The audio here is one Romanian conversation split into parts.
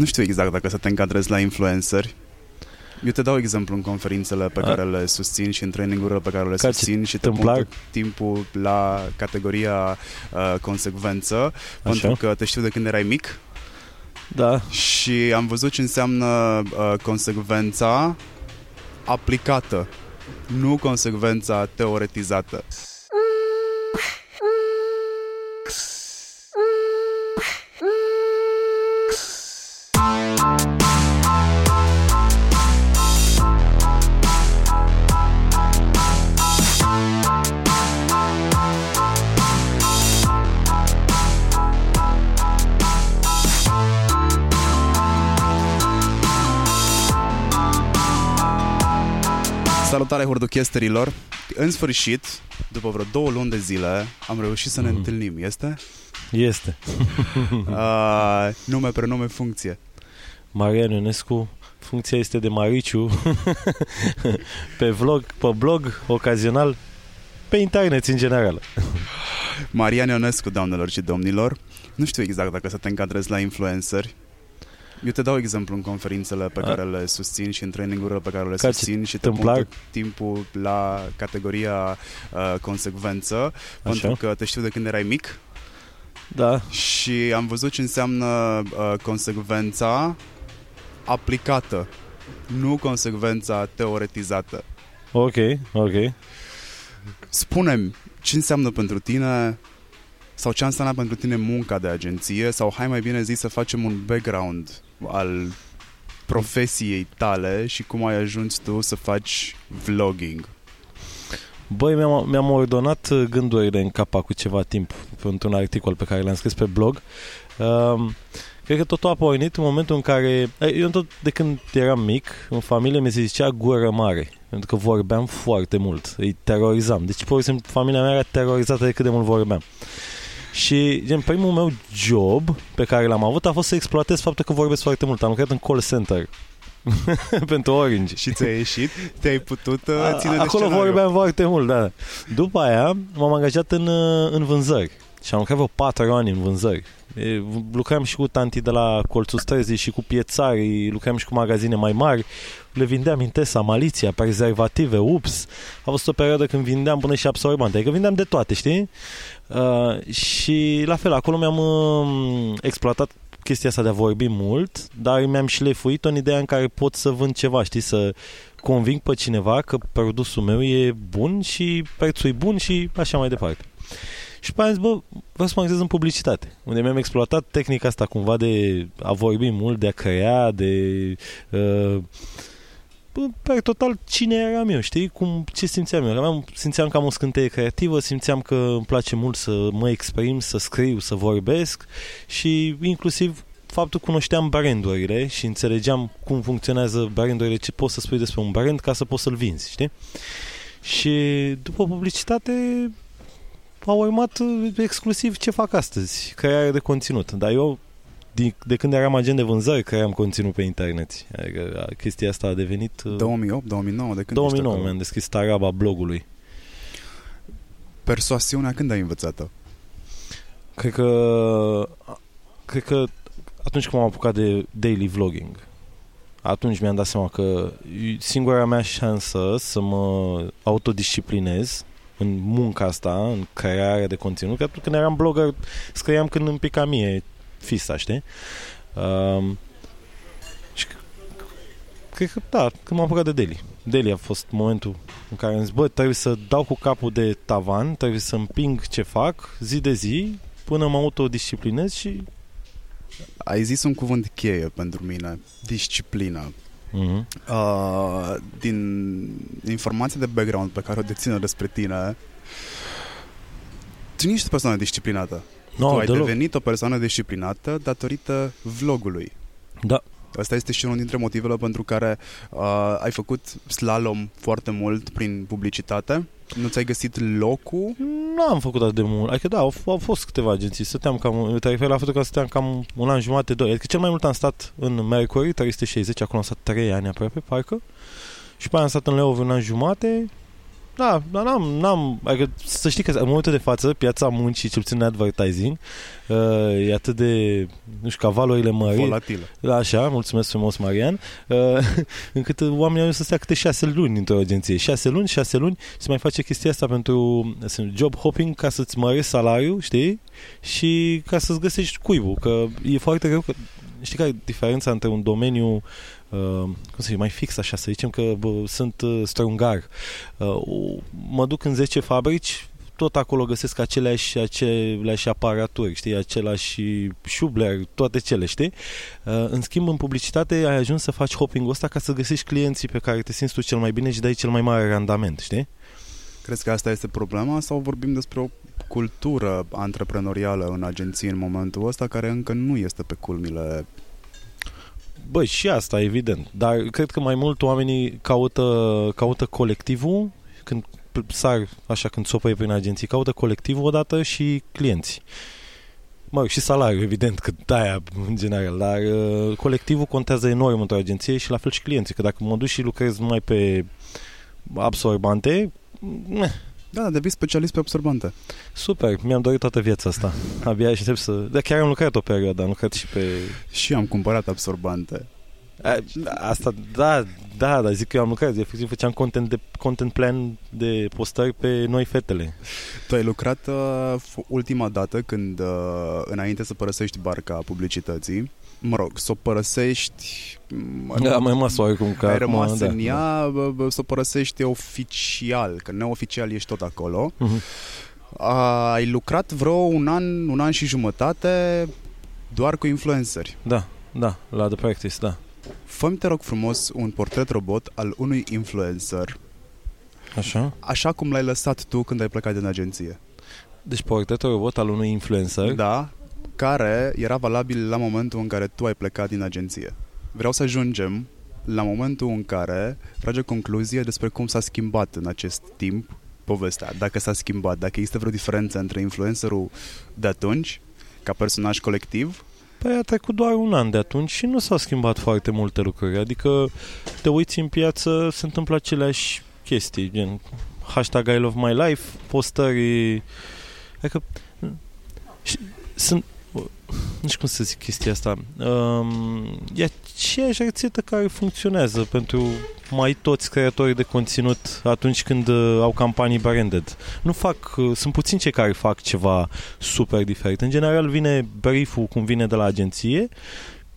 Nu știu exact dacă să te încadrezi la influenceri. Eu te dau exemplu în conferințele pe A. care le susțin și în trainingurile pe care le Ca ce susțin și te tâmplar? pun tot timpul la categoria uh, consecvență, pentru că te știu de când erai mic Da, și am văzut ce înseamnă uh, consecvența aplicată, nu consecvența teoretizată. Salutare hurduchesterilor! În sfârșit, după vreo două luni de zile, am reușit să ne Mhm. întâlnim. Este? este. Uh, nume, prenume, funcție. Marian Ionescu, funcția este de Mariciu, pe vlog, pe blog, ocazional, pe internet în general. Marian Ionescu, doamnelor și domnilor. Nu știu exact dacă să te încadrezi la influenceri. Eu te dau exemplu în conferințele pe A. care le susțin și în trainingurile pe care le Ca ce susțin și te pun tâmplar? tot timpul la categoria uh, consecvență, pentru că te știu de când erai mic Da, și am văzut ce înseamnă uh, consecvența aplicată, nu consecvența teoretizată. ok, ok. Spune-mi ce înseamnă pentru tine sau ce a însemnat pentru tine munca de agenție sau hai mai bine zis să facem un background al profesiei tale și cum ai ajuns tu să faci vlogging. Băi, mi-am, mi-am ordonat uh, gândurile în capa cu ceva timp pentru un articol pe care l-am scris pe blog. Um, cred că totul a pornit în momentul în care... Eu tot de când eram mic, în familie mi se zicea gură mare. Pentru că vorbeam foarte mult. Îi terorizam. Deci, pur și simplu, familia mea era terorizată de cât de mult vorbeam. Și, gen, primul meu job pe care l-am avut a fost să exploatez faptul că vorbesc foarte mult. Am lucrat în call center pentru Orange. Și ți-a ieșit? Te-ai putut uh, A- ține de Acolo scenariu. vorbeam foarte mult, da. După aia m-am angajat în, uh, în vânzări și am lucrat vreo patru ani în vânzări. E, lucram și cu tanti de la Colțul Străzii și cu piețari, lucram și cu magazine mai mari, le vindeam Intesa, Maliția, prezervative, ups. A fost o perioadă când vindeam până și absorbante, adică vindeam de toate, știi? Uh, și la fel, acolo mi-am uh, exploatat chestia asta de a vorbi mult, dar mi-am șlefuit-o în ideea în care pot să vând ceva, știi, să conving pe cineva că produsul meu e bun și prețul e bun și așa mai departe. Și pe aia am zis, bă, vreau să mă angajez în publicitate, unde mi-am exploatat tehnica asta cumva de a vorbi mult, de a crea, de... Uh, bă, pe total, cine eram eu, știi? Cum, ce simțeam eu? Aveam, simțeam că am o scânteie creativă, simțeam că îmi place mult să mă exprim, să scriu, să vorbesc și inclusiv faptul că cunoșteam brandurile și înțelegeam cum funcționează brandurile, ce poți să spui despre un brand ca să poți să-l vinzi, știi? Și după publicitate a urmat uh, exclusiv ce fac astăzi, creare de conținut. Dar eu, de, de când eram agent de vânzări, cream conținut pe internet. Adică a, chestia asta a devenit... uh, 2008, 2009, de când 2009 ești acolo? mi-am deschis taraba blogului. Persoasiunea când ai învățat-o? Cred că cred că atunci când m-am apucat de daily vlogging atunci mi-am dat seama că singura mea șansă să mă autodisciplinez în munca asta, în crearea de conținut, că atunci când eram blogger scriam când îmi pica mie fisa, știi? Um, și c- cred că, da, când m-am apucat de daily. Daily a fost momentul în care am zis, bă, trebuie să dau cu capul de tavan, trebuie să împing ce fac zi de zi până mă autodisciplinez și... Ai zis un cuvânt cheie pentru mine, disciplină. Mm-hmm. Uh, din informația de background pe care o dețină despre tine, tu nu ești o persoană disciplinată. No, tu ai deloc. devenit o persoană disciplinată datorită vlogului. Da. Asta este și unul dintre motivele pentru care uh, ai făcut slalom foarte mult prin publicitate. Nu ți-ai găsit locul? Nu am făcut atât de mult. Adică da, au, f- au fost câteva agenții. Stăteam cam, te referi la faptul că stăteam cam un an jumate, doi. Adică cel mai mult am stat în Mercury, 360, acolo am stat 3 ani aproape, parcă. Și pe aia am stat în Leov un an jumate. Da, dar n-am, n-am, adică să știi că în momentul de față piața muncii, cel puțin în advertising, uh, e atât de, nu știu, ca valorile mări. Volatilă. Așa, mulțumesc frumos, Marian. Uh, încât oamenii au să stea câte șase luni într-o agenție. Șase luni, șase luni și se mai face chestia asta pentru sunt job hopping ca să-ți mărești salariul, știi? Și ca să-ți găsești cuibul. Că e foarte greu că știi care e diferența între un domeniu uh, cum să zic, mai fix așa, să zicem că bă, sunt uh, strungar. Uh, mă duc în 10 fabrici, tot acolo găsesc aceleași, aceleași aparaturi, știi, același șubler, toate cele, știi? Uh, în schimb, în publicitate ai ajuns să faci hopping-ul ăsta ca să găsești clienții pe care te simți tu cel mai bine și dai cel mai mare randament, știi? Crezi că asta este problema sau vorbim despre o cultură antreprenorială în agenții în momentul ăsta care încă nu este pe culmile Băi, și asta, evident. Dar cred că mai mult oamenii caută, caută colectivul când sar, așa, când sopăie prin agenții, caută colectivul odată și clienți. Mă, și salariul, evident, că aia în general, dar uh, colectivul contează enorm într-o agenție și la fel și clienții, că dacă mă duc și lucrez numai pe absorbante, meh, da, da, devii specialist pe absorbante. Super, mi-am dorit toată viața asta. Abia aștept să... Dar chiar am lucrat o perioadă, am lucrat și pe... Și am cumpărat absorbante. A, asta, da, da, dar zic că eu am lucrat, efectiv făceam content, de, content plan de postări pe noi fetele. Tu ai lucrat uh, ultima dată când, uh, înainte să părăsești barca publicității, mă rog, să o părăsești... Da, mai rămas oricum că ai acum, rămas da, în ea, da. să o părăsești oficial, că neoficial ești tot acolo. Uh-huh. Ai lucrat vreo un an, un an și jumătate doar cu influenceri. Da, da, la The Practice, da. Fă-mi, te rog frumos, un portret robot al unui influencer. Așa? Așa cum l-ai lăsat tu când ai plecat din agenție. Deci portretul robot al unui influencer? Da, care era valabil la momentul în care tu ai plecat din agenție. Vreau să ajungem la momentul în care trage concluzie despre cum s-a schimbat în acest timp povestea, dacă s-a schimbat, dacă există vreo diferență între influencerul de atunci, ca personaj colectiv, Păi a trecut doar un an de atunci și nu s-au schimbat foarte multe lucruri. Adică te uiți în piață, se întâmplă aceleași chestii, gen hashtag I love my life, postări... Adică sunt nu știu cum să zic chestia asta, um, e aceeași rețetă care funcționează pentru mai toți creatorii de conținut atunci când uh, au campanii branded. Nu fac, uh, sunt puțini cei care fac ceva super diferit. În general vine brief-ul cum vine de la agenție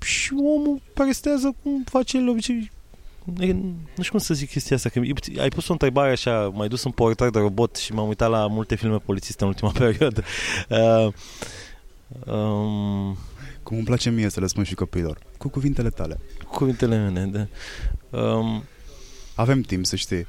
și omul prestează cum face el obicei nu știu cum să zic chestia asta, că ai pus o întrebare așa, mai dus un portret de robot și m-am uitat la multe filme polițiste în ultima perioadă. Uh, Um, Cum îmi place mie să le spun și copiilor. Cu cuvintele tale. Cu cuvintele mele, da. Um, Avem timp, să știi.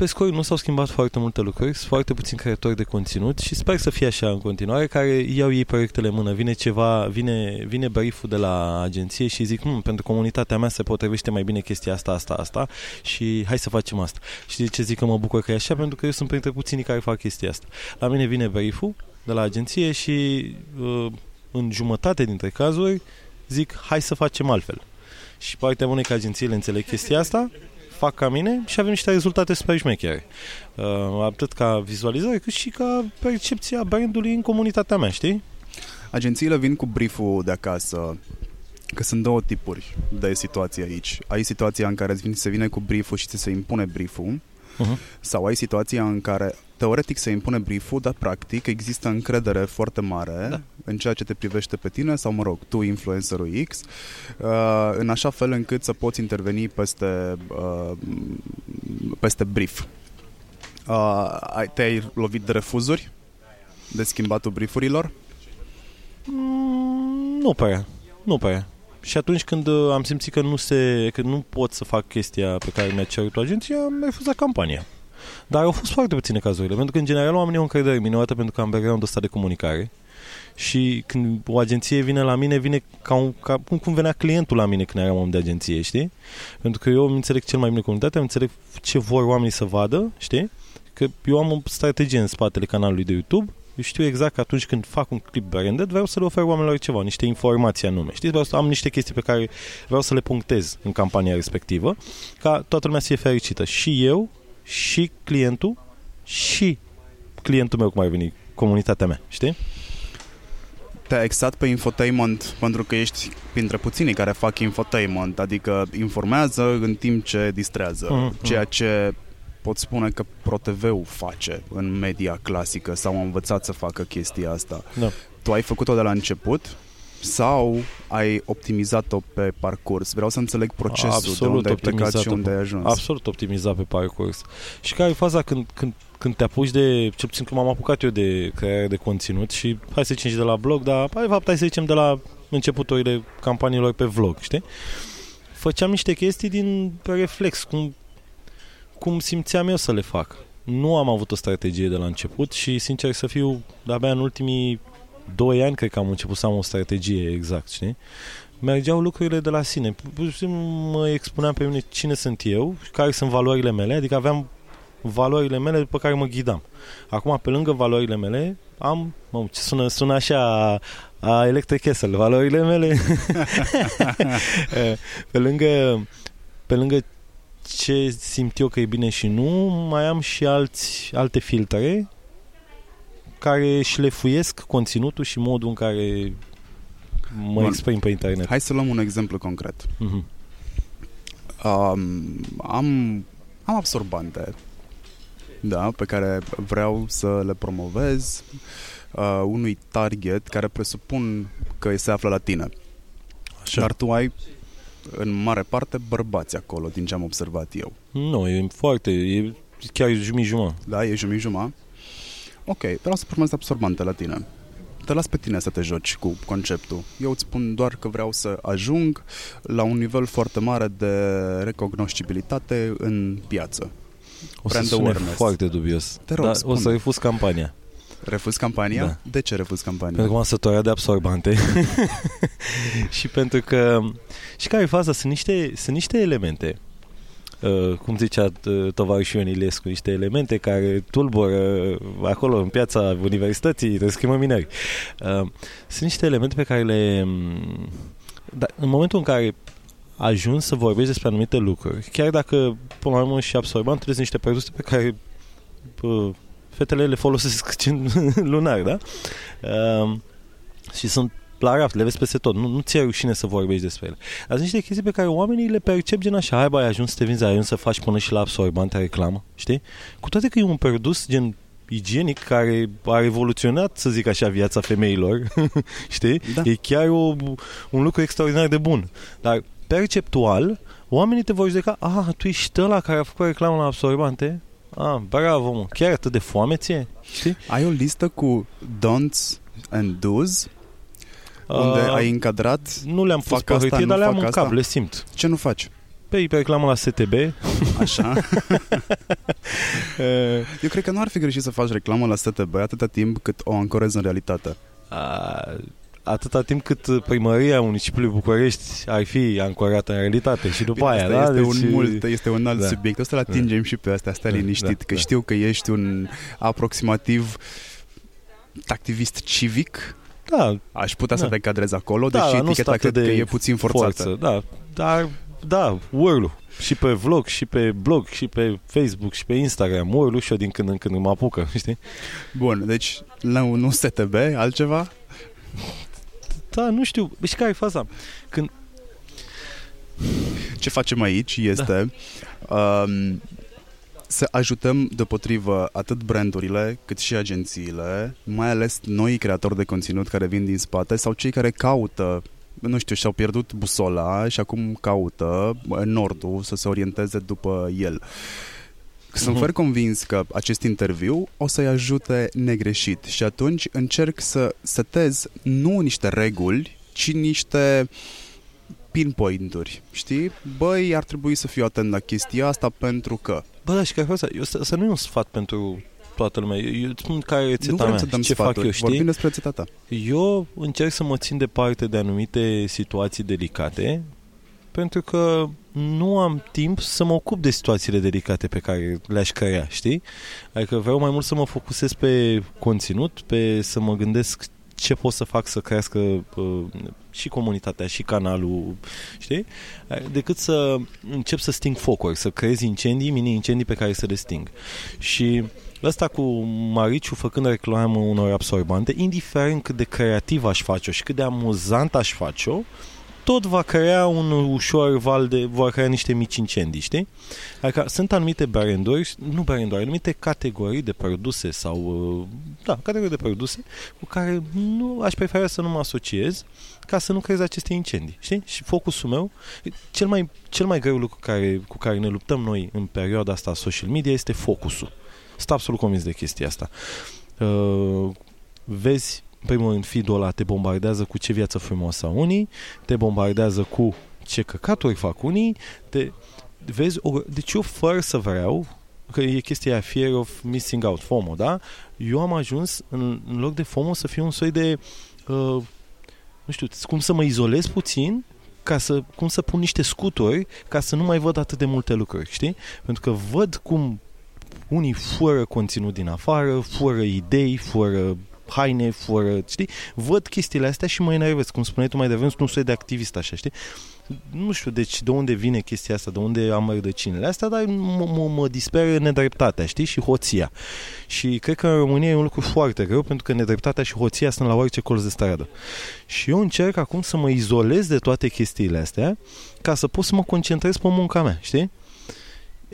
Pe scurt, nu s-au schimbat foarte multe lucruri, sunt foarte puțini creatori de conținut și sper să fie așa în continuare, care iau ei proiectele în mână. Vine ceva, vine, vine brief de la agenție și zic, hm, pentru comunitatea mea se potrivește mai bine chestia asta, asta, asta și hai să facem asta. Și de ce zic că mă bucur că e așa? Pentru că eu sunt printre puținii care fac chestia asta. La mine vine brief de la agenție și uh, în jumătate dintre cazuri zic hai să facem altfel. Și partea bună că agențiile înțeleg chestia asta, fac ca mine și avem niște rezultate super șmechere. Uh, atât ca vizualizare cât și ca percepția brandului în comunitatea mea, știi? Agențiile vin cu brieful de acasă că sunt două tipuri de situații aici. Ai situația în care se vine cu brieful și ți se impune brieful uh-huh. sau ai situația în care teoretic se impune brieful, dar practic există încredere foarte mare da. în ceea ce te privește pe tine sau, mă rog, tu, influencerul X, uh, în așa fel încât să poți interveni peste, uh, peste brief. Uh, te-ai lovit de refuzuri? De schimbatul briefurilor? Mm, nu prea. Nu prea. Și atunci când uh, am simțit că nu, se, că nu pot să fac chestia pe care mi-a cerut agenția, am refuzat campania. Dar au fost foarte puține cazurile, pentru că în general oamenii au încredere în mine, o pentru că am background ăsta de comunicare și când o agenție vine la mine, vine ca, un, ca cum, cum venea clientul la mine când eram om de agenție, știi? Pentru că eu îmi înțeleg cel mai bine comunitatea, îmi înțeleg ce vor oamenii să vadă, știi? Că eu am o strategie în spatele canalului de YouTube eu știu exact că atunci când fac un clip branded, vreau să le ofer oamenilor ceva, niște informații anume. Știți, vreau să am niște chestii pe care vreau să le punctez în campania respectivă, ca toată lumea să fie fericită. Și eu, și clientul și clientul meu, cum ar veni, comunitatea mea, știi? te-a exat pe infotainment pentru că ești printre puținii care fac infotainment, adică informează în timp ce distrează, mm-hmm. ceea ce pot spune că ProTV-ul face în media clasică sau a învățat să facă chestia asta. Da. Tu ai făcut-o de la început sau ai optimizat-o pe parcurs? Vreau să înțeleg procesul Absolut de unde ai plecat și unde ai ajuns. Absolut optimizat pe parcurs. Și care e faza când, când, când te apuci de, cel puțin când m-am apucat eu de creare de conținut și hai să zicem și de la blog, dar de fapt hai să zicem de la începuturile campaniilor pe vlog, știi? Făceam niște chestii din reflex, cum, cum simțeam eu să le fac. Nu am avut o strategie de la început și, sincer să fiu, de-abia în ultimii doi ani cred că am început să am o strategie exact, știi? Mergeau lucrurile de la sine. Mă expuneam pe mine cine sunt eu, care sunt valorile mele, adică aveam valorile mele după care mă ghidam. Acum, pe lângă valorile mele, am, mă, ce sună, sună așa a, a Electric Castle, valorile mele. pe lângă pe lângă ce simt eu că e bine și nu, mai am și alți, alte filtre care șlefuiesc conținutul și modul în care mă Bun. exprim pe internet. Hai să luăm un exemplu concret. Uh-huh. Um, am, am absorbante da, pe care vreau să le promovez uh, unui target care presupun că se află la tine. Așa. Dar tu ai în mare parte bărbați acolo, din ce am observat eu. Nu, e foarte, e chiar jumătate. Da, e jumătate. Ok, vreau să promovez absorbante la tine. Te las pe tine să te joci cu conceptul. Eu îți spun doar că vreau să ajung la un nivel foarte mare de recognoscibilitate în piață. O să sune awareness. foarte dubios. Te rog, da, o să refuz campania. Refuz campania? Da. De ce refuz campania? Pentru că m-am săturat de absorbante și pentru că și care e faza? Sunt niște, sunt niște elemente Uh, cum zicea uh, tovarășul Ion Ilescu, niște elemente care tulbură uh, acolo în piața universității, te schimbă mineri. Uh, sunt niște elemente pe care le... Um, da, în momentul în care ajuns să vorbești despre anumite lucruri, chiar dacă, până la urmă, și absorbant, sunt niște produse pe care uh, fetele le folosesc lunar, da? Uh, și sunt la raft, le vezi peste tot. Nu, nu ți-e rușine să vorbești despre ele. Dar sunt niște chestii pe care oamenii le percep gen așa, hai bă, ai ajuns să te vinzi, ai ajuns să faci până și la absorbante reclamă, știi? Cu toate că e un produs gen igienic care a revoluționat, să zic așa, viața femeilor, știi? Da. E chiar o, un lucru extraordinar de bun. Dar perceptual, oamenii te vor judeca, ah, tu ești ăla care a făcut reclamă la absorbante? Ah, bravo, mă. Chiar atât de foame ție? Știi? Ai o listă cu don'ts and do's unde uh, ai încadrat Nu le-am pus pe hârtie, dar le-am în cap, le simt. Ce nu faci? Pe pe reclamă la STB. Așa. Eu cred că nu ar fi greșit să faci reclamă la STB atâta timp cât o ancorezi în realitate. Uh, atâta timp cât primăria municipiului București ar fi ancorată în realitate și după Bine, aia, asta da? Este, deci... un mult, este un alt da. subiect. O să-l atingem da. și pe asta, stai da. liniștit, da. că da. știu că ești un aproximativ activist civic da. Aș putea da. să te cadrez acolo, da, deși eticheta cred de că e puțin forțată. Forță, da, dar da, urlu. Și pe vlog, și pe blog, și pe Facebook, și pe Instagram. Urlu și eu din când în când mă apucă, știi? Bun, deci la un STB, altceva? Da, nu știu. Și care e faza? Când... Ce facem aici este... Da. Um, să ajutăm deopotrivă atât brandurile cât și agențiile, mai ales noi creatori de conținut care vin din spate sau cei care caută nu știu, și-au pierdut busola și acum caută în nordul să se orienteze după el. Sunt uh-huh. foarte convins că acest interviu o să-i ajute negreșit și atunci încerc să setez nu niște reguli, ci niște pinpoint-uri, știi? Băi, ar trebui să fiu atent la chestia asta pentru că Bă, da, și care asta, eu, să, să nu e un sfat pentru toată lumea. Eu îți spun care e rețeta mea, să dăm ce sfaturi. fac eu, știi? Vorbim despre rețeta ta. Eu încerc să mă țin departe de anumite situații delicate, pentru că nu am timp să mă ocup de situațiile delicate pe care le-aș crea, știi? Adică vreau mai mult să mă focusez pe conținut, pe să mă gândesc ce pot să fac să crească uh, și comunitatea, și canalul, știi? Decât să încep să sting focuri, să creezi incendii, mini-incendii pe care să le sting. Și Ăsta cu Mariciu făcând reclamă unor absorbante, indiferent cât de creativ aș face-o și cât de amuzant aș face-o, tot va crea un ușor val de, va crea niște mici incendii, știi? Adică sunt anumite branduri, nu branduri, anumite categorii de produse sau, uh, da, categorii de produse cu care nu aș prefera să nu mă asociez ca să nu creez aceste incendii, știi? Și focusul meu, cel mai, cel mai greu lucru care, cu care ne luptăm noi în perioada asta social media este focusul. Sunt absolut convins de chestia asta. Uh, vezi în primul rând, feed ăla te bombardează cu ce viață frumoasă unii, te bombardează cu ce căcaturi fac unii, te, vezi, o, deci eu fără să vreau, că e chestia fear of missing out, FOMO, da? Eu am ajuns, în, în loc de FOMO, să fiu un soi de, uh, nu știu, cum să mă izolez puțin, ca să, cum să pun niște scuturi ca să nu mai văd atât de multe lucruri, știi? Pentru că văd cum unii fără conținut din afară, fără idei, fără haine, fără, știi? Văd chestiile astea și mă enervez. Cum spuneai tu mai devreme, sunt un soi de activist așa, știi? Nu știu deci de unde vine chestia asta, de unde am rădăcinile astea, dar mă, mă, mă disperă nedreptatea, știi? Și hoția. Și cred că în România e un lucru foarte greu, pentru că nedreptatea și hoția sunt la orice colț de stradă. Și eu încerc acum să mă izolez de toate chestiile astea, ca să pot să mă concentrez pe munca mea, știi?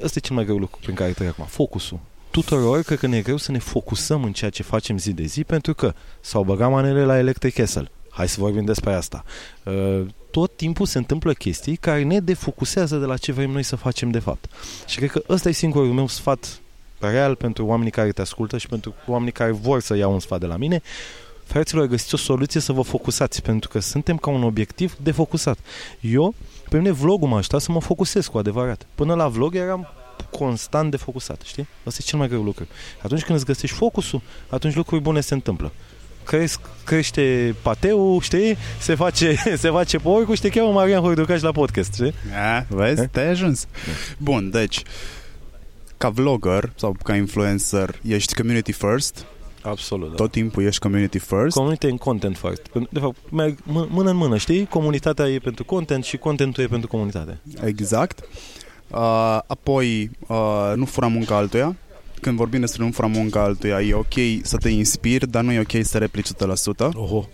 Asta e cel mai greu lucru prin care trec acum, focusul tuturor cred că ne e greu să ne focusăm în ceea ce facem zi de zi pentru că s-au băgat manele la Electric Castle. Hai să vorbim despre asta. Uh, tot timpul se întâmplă chestii care ne defocusează de la ce vrem noi să facem de fapt. Și cred că ăsta e singurul meu sfat real pentru oamenii care te ascultă și pentru oamenii care vor să iau un sfat de la mine. Fraților, găsiți o soluție să vă focusați, pentru că suntem ca un obiectiv defocusat. Eu, pe mine vlogul m-a ajutat să mă focusez cu adevărat. Până la vlog eram constant de focusat, știi? Asta e cel mai greu lucru. Atunci când îți găsești focusul, atunci lucruri bune se întâmplă. Cresc, crește pateu, știi? Se face, se face porcul și te cheamă Marian Hoiducaș la podcast, știi? A, vezi? Eh? Te-ai ajuns. Bun, deci, ca vlogger sau ca influencer, ești community first, Absolut, da. Tot timpul ești community first. Community în content first. De fapt, merg mână în mână, știi? Comunitatea e pentru content și contentul e pentru comunitate. Exact. Uh, apoi, uh, nu fura munca altuia. Când vorbim despre nu fura munca altuia, e ok să te inspiri, dar nu e ok să replici 100%. Oho.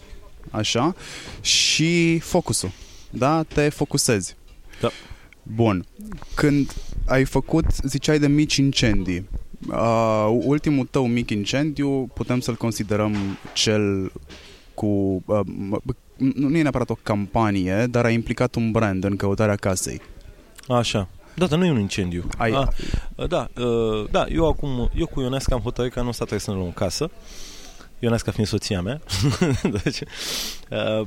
Așa. Și focusul. Da? Te focusezi. Da. Bun. Când ai făcut, ziceai de mici incendii. Uh, ultimul tău mic incendiu putem să-l considerăm cel cu... Uh, nu e neapărat o campanie, dar a implicat un brand în căutarea casei. Așa. Da, dar nu e un incendiu. Ai... Ah, da, uh, da, eu acum, eu cu Ionesca am hotărât că nu să trebuie să ne luăm casă. Ionesca fiind soția mea. deci, uh,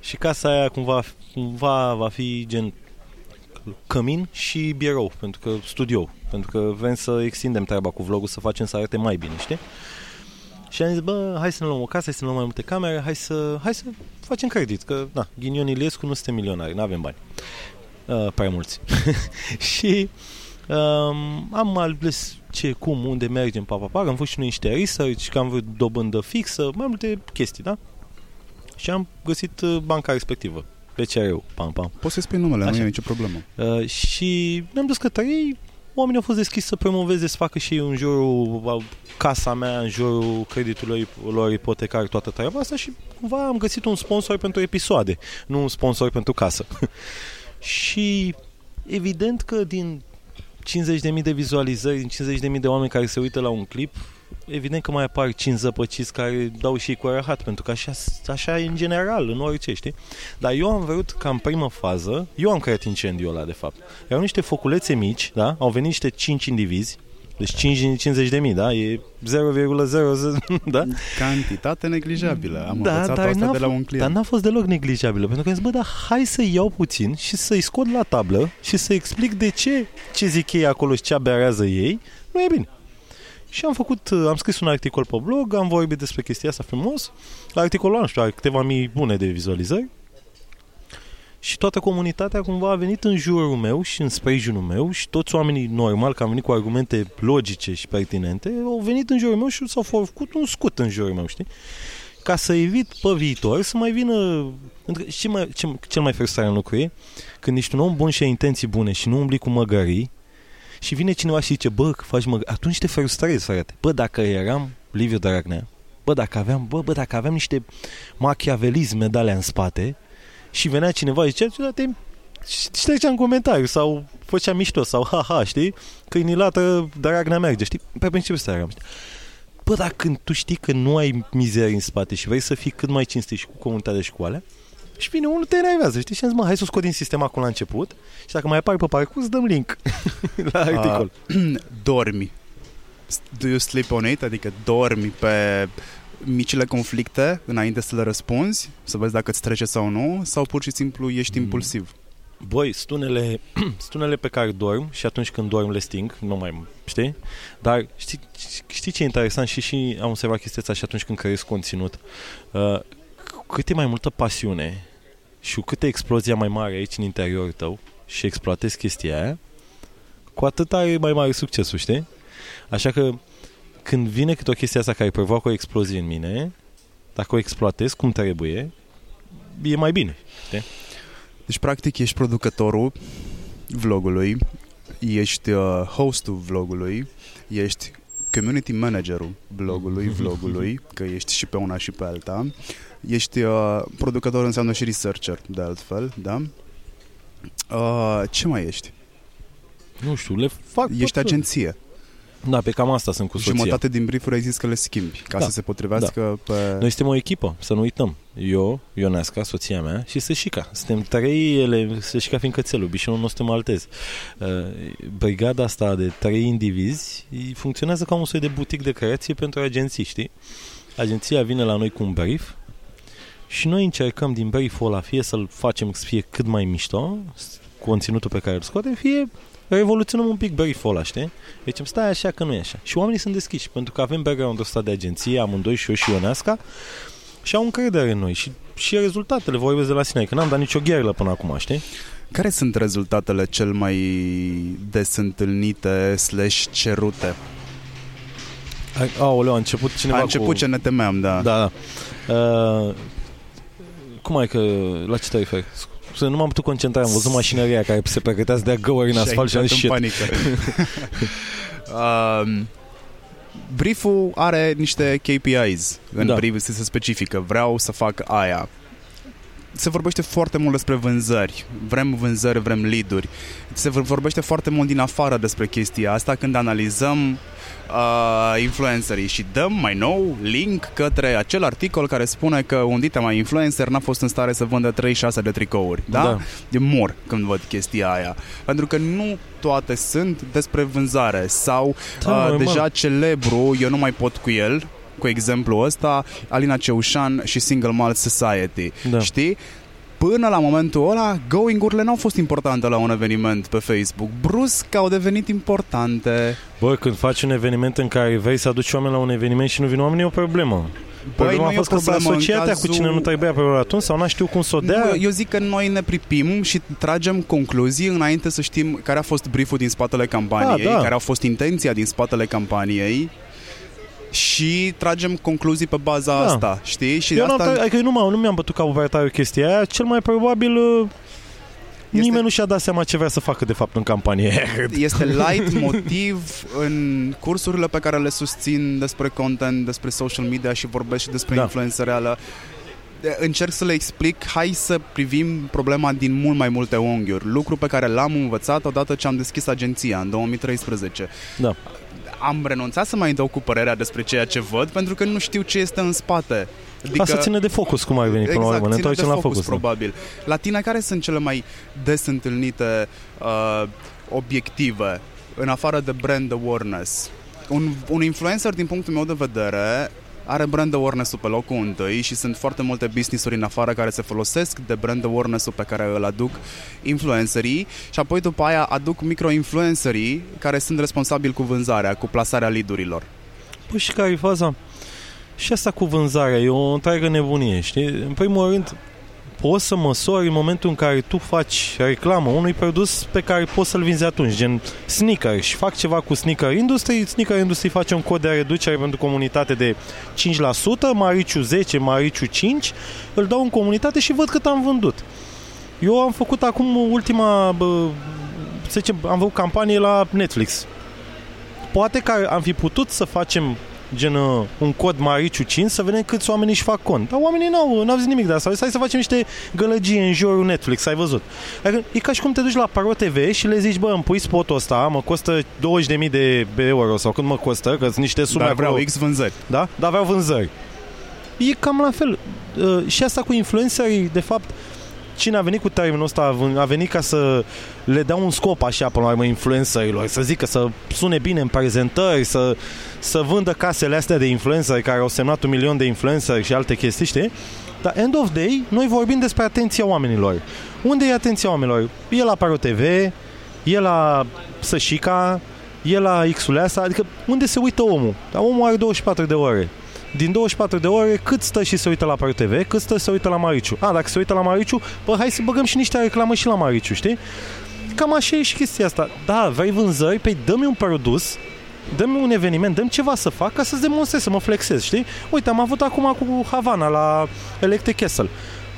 și casa aia cumva, cumva va fi gen cămin și birou, pentru că studio, pentru că vrem să extindem treaba cu vlogul, să facem să arate mai bine, știi? Și am zis, bă, hai să ne luăm o casă, hai să ne luăm mai multe camere, hai să, hai să facem credit, că, na, ghinion Iliescu nu suntem milionari, nu avem bani uh, prea mulți. și um, am ales ce, cum, unde mergem, pa, pa, pa, am făcut și noi niște research, că am vrut dobândă fixă, mai multe chestii, da? Și am găsit uh, banca respectivă, PCR-ul, pam, pam. Poți să spui numele, Așa. nu e nicio problemă. Uh, și ne-am dus către ei, oamenii au fost deschiși să promoveze, să facă și în jurul casa mea, în jurul creditului lor ipotecar, toată treaba asta și cumva am găsit un sponsor pentru episoade, nu un sponsor pentru casă. Și evident că din 50.000 de vizualizări, din 50.000 de oameni care se uită la un clip, evident că mai apar 5 zăpăciți care dau și cu rahat, pentru că așa, așa e în general, în orice, știi? Dar eu am vrut ca în primă fază, eu am creat incendiul ăla, de fapt. Erau niște foculețe mici, da? Au venit niște 5 indivizi, deci 5 din 50 de mii, da? E 0,00, da? Cantitate neglijabilă. Am da, învățat dar asta de la un client. Dar n-a fost deloc neglijabilă, pentru că am zis, bă, dar hai să iau puțin și să-i scot la tablă și să explic de ce ce zic ei acolo și ce aberează ei, nu e bine. Și am făcut, am scris un articol pe blog, am vorbit despre chestia asta frumos. Articolul, nu știu, are câteva mii bune de vizualizări și toată comunitatea cumva a venit în jurul meu și în sprijinul meu și toți oamenii normal, că am venit cu argumente logice și pertinente, au venit în jurul meu și s-au făcut un scut în jurul meu, știi? ca să evit pe viitor să mai vină... Ce mai, ce, cel mai frustrant lucru e când ești un om bun și ai intenții bune și nu umbli cu măgării și vine cineva și zice, bă, că faci măgării, atunci te frustrezi, frate. Bă, dacă eram Liviu Dragnea, bă, dacă aveam, bă, bă, dacă aveam niște machiavelisme de alea în spate și venea cineva și zicea, da, te și trecea în comentariu sau făcea mișto sau ha-ha, știi? Câinilată Dragnea merge, știi? Pe principiu să eram, știi? Bă, dar când tu știi că nu ai mizerii în spate și vrei să fii cât mai cinstit și cu comunitatea și cu alea, și vine unul te enervează, știi? Și am zis, mă, hai să o scot din sistem acum la început și dacă mai apare pe parcurs, dăm link la articol. Uh, dormi. Do you sleep on it? Adică dormi pe micile conflicte înainte să le răspunzi, să vezi dacă îți trece sau nu, sau pur și simplu ești mm. impulsiv? Băi, stunele, stunele pe care dorm și atunci când dorm le sting, nu mai, știi? Dar știi, știi ce e interesant și și am observat chestia asta și atunci când creezi conținut. Uh, cât e mai multă pasiune și cu câtă explozia mai mare aici în interiorul tău și exploatezi chestia aia, cu atât are mai mare succesul, știi? Așa că când vine câte o chestie asta care provoacă o explozie în mine, dacă o exploatez cum trebuie, e mai bine, știi? Deci, practic, ești producătorul vlogului, ești uh, hostul vlogului, ești community managerul blogului, vlogului, că ești și pe una și pe alta. Ești uh, producător înseamnă și researcher, de altfel, da? Uh, ce mai ești? Nu știu, le fac Ești agenție. Da, pe cam asta sunt cu soția. Jumătate din briefuri ai zis că le schimbi, ca da. să se potrivească da. pe... Noi suntem o echipă, să nu uităm. Eu, Ionesca, soția mea și Sășica. Suntem trei, ele, Sășica fiind cățelul, bișonul nostru maltez. Uh, brigada asta de trei indivizi funcționează ca un soi de butic de creație pentru agenții, știi? Agenția vine la noi cu un brief și noi încercăm din brief-ul ăla fie să-l facem să fie cât mai mișto, conținutul pe care îl scoatem, fie revoluționăm un pic brief-ul ăla, știi? Deci îmi stai așa că nu e așa. Și oamenii sunt deschiși, pentru că avem background-ul ăsta de agenție, amândoi și eu și Ionesca, și au încredere în noi și, și rezultatele vorbesc de la sine, că n-am dat nicio gherlă până acum, știi? Care sunt rezultatele cel mai des întâlnite slash cerute? Aoleu, a început cineva A început cu... ce ne temeam, da. Da, da. Uh, cum ai că... La ce te referi? Să nu m-am putut concentra, am văzut mașinăria care se pregăteați de găuri în asfalt și am în panică. uh, brieful are niște KPIs în da. brief, se specifică. Vreau să fac aia. Se vorbește foarte mult despre vânzări. Vrem vânzări, vrem lead-uri. Se vorbește foarte mult din afară despre chestia asta când analizăm uh, influencerii și dăm mai nou link către acel articol care spune că un dita mai influencer n-a fost în stare să vândă 36 de tricouri. Da? da. E mor când văd chestia aia. Pentru că nu toate sunt despre vânzare sau da, uh, deja mă. celebru, eu nu mai pot cu el, cu exemplu ăsta, Alina Ceușan și Single Malt Society. Da. Știi? Până la momentul ăla, going-urile n-au fost importante la un eveniment pe Facebook. Brusc au devenit importante. Bă, când faci un eveniment în care vrei să aduci oameni la un eveniment și nu vin oameni, e o problemă. Problema Băi, a fost că s-a asociat cazul... cu cine nu trebuia pe atunci sau n-a știu cum să o dea. Nu, eu zic că noi ne pripim și tragem concluzii înainte să știm care a fost brieful din spatele campaniei, da, da. care a fost intenția din spatele campaniei și tragem concluzii pe baza da. asta, știi? Și Eu asta... Nu, adică nu, nu mi-am bătut capul pe tare chestia aia, cel mai probabil uh, este... Nimeni nu și-a dat seama ce vrea să facă de fapt în campanie. Este light motiv în cursurile pe care le susțin despre content, despre social media și vorbesc și despre da. influență reală. Încerc să le explic, hai să privim problema din mult mai multe unghiuri. Lucru pe care l-am învățat odată ce am deschis agenția în 2013. Da am renunțat să mai dau cu părerea despre ceea ce văd pentru că nu știu ce este în spate. Adică, Asta ține de focus, cum ai venit exact, până la urmă. Ne întoarcem la focus. probabil. La tine, care sunt cele mai des întâlnite uh, obiective în afară de brand awareness? Un, un influencer, din punctul meu de vedere, are brand awareness-ul pe locul întâi și sunt foarte multe business-uri în afară care se folosesc de brand awareness-ul pe care îl aduc influencerii și apoi după aia aduc micro-influencerii care sunt responsabili cu vânzarea, cu plasarea lead-urilor. Păi și care e faza? Și asta cu vânzarea e o întreagă nebunie, știi? În primul rând, poți să măsori în momentul în care tu faci reclamă unui produs pe care poți să-l vinzi atunci, gen sneaker și fac ceva cu sneaker industry, sneaker industry face un cod de reducere pentru comunitate de 5%, Mariciu 10, Mariciu 5, îl dau în comunitate și văd cât am vândut. Eu am făcut acum ultima, bă, să zicem, am făcut campanie la Netflix. Poate că am fi putut să facem gen uh, un cod Mariciu 5 să vedem câți oameni își fac cont. Dar oamenii n-au, n-au zis nimic de asta. Hai să facem niște gălăgie în jurul Netflix, ai văzut. Adică, e ca și cum te duci la Paro TV și le zici, bă, îmi pui spotul ăsta, mă costă 20.000 de euro sau cât mă costă, că sunt niște sume Dar vreau acolo. X vânzări. Da? Dar vreau vânzări. E cam la fel. Uh, și asta cu influencerii, de fapt, cine a venit cu termenul ăsta a ven- a venit ca să le dea un scop așa până la urmă influencerilor, să zică să sune bine în prezentări, să, să vândă casele astea de influenceri care au semnat un milion de influenceri și alte chestii, știi? Dar end of day, noi vorbim despre atenția oamenilor. Unde e atenția oamenilor? E la Paro TV, e la Sășica, e la Xuleasa, adică unde se uită omul? Dar omul are 24 de ore. Din 24 de ore, cât stă și se uită la Paro TV, cât stă și se uită la Mariciu. A, dacă se uită la Mariciu, bă, hai să băgăm și niște reclamă și la Mariciu, știi? Cam așa e și chestia asta. Da, vrei vânzări? Păi dă-mi un produs, dă-mi un eveniment, dă-mi ceva să fac ca să-ți demonstrez, să mă flexez, știi? Uite, am avut acum cu Havana la Electric Castle.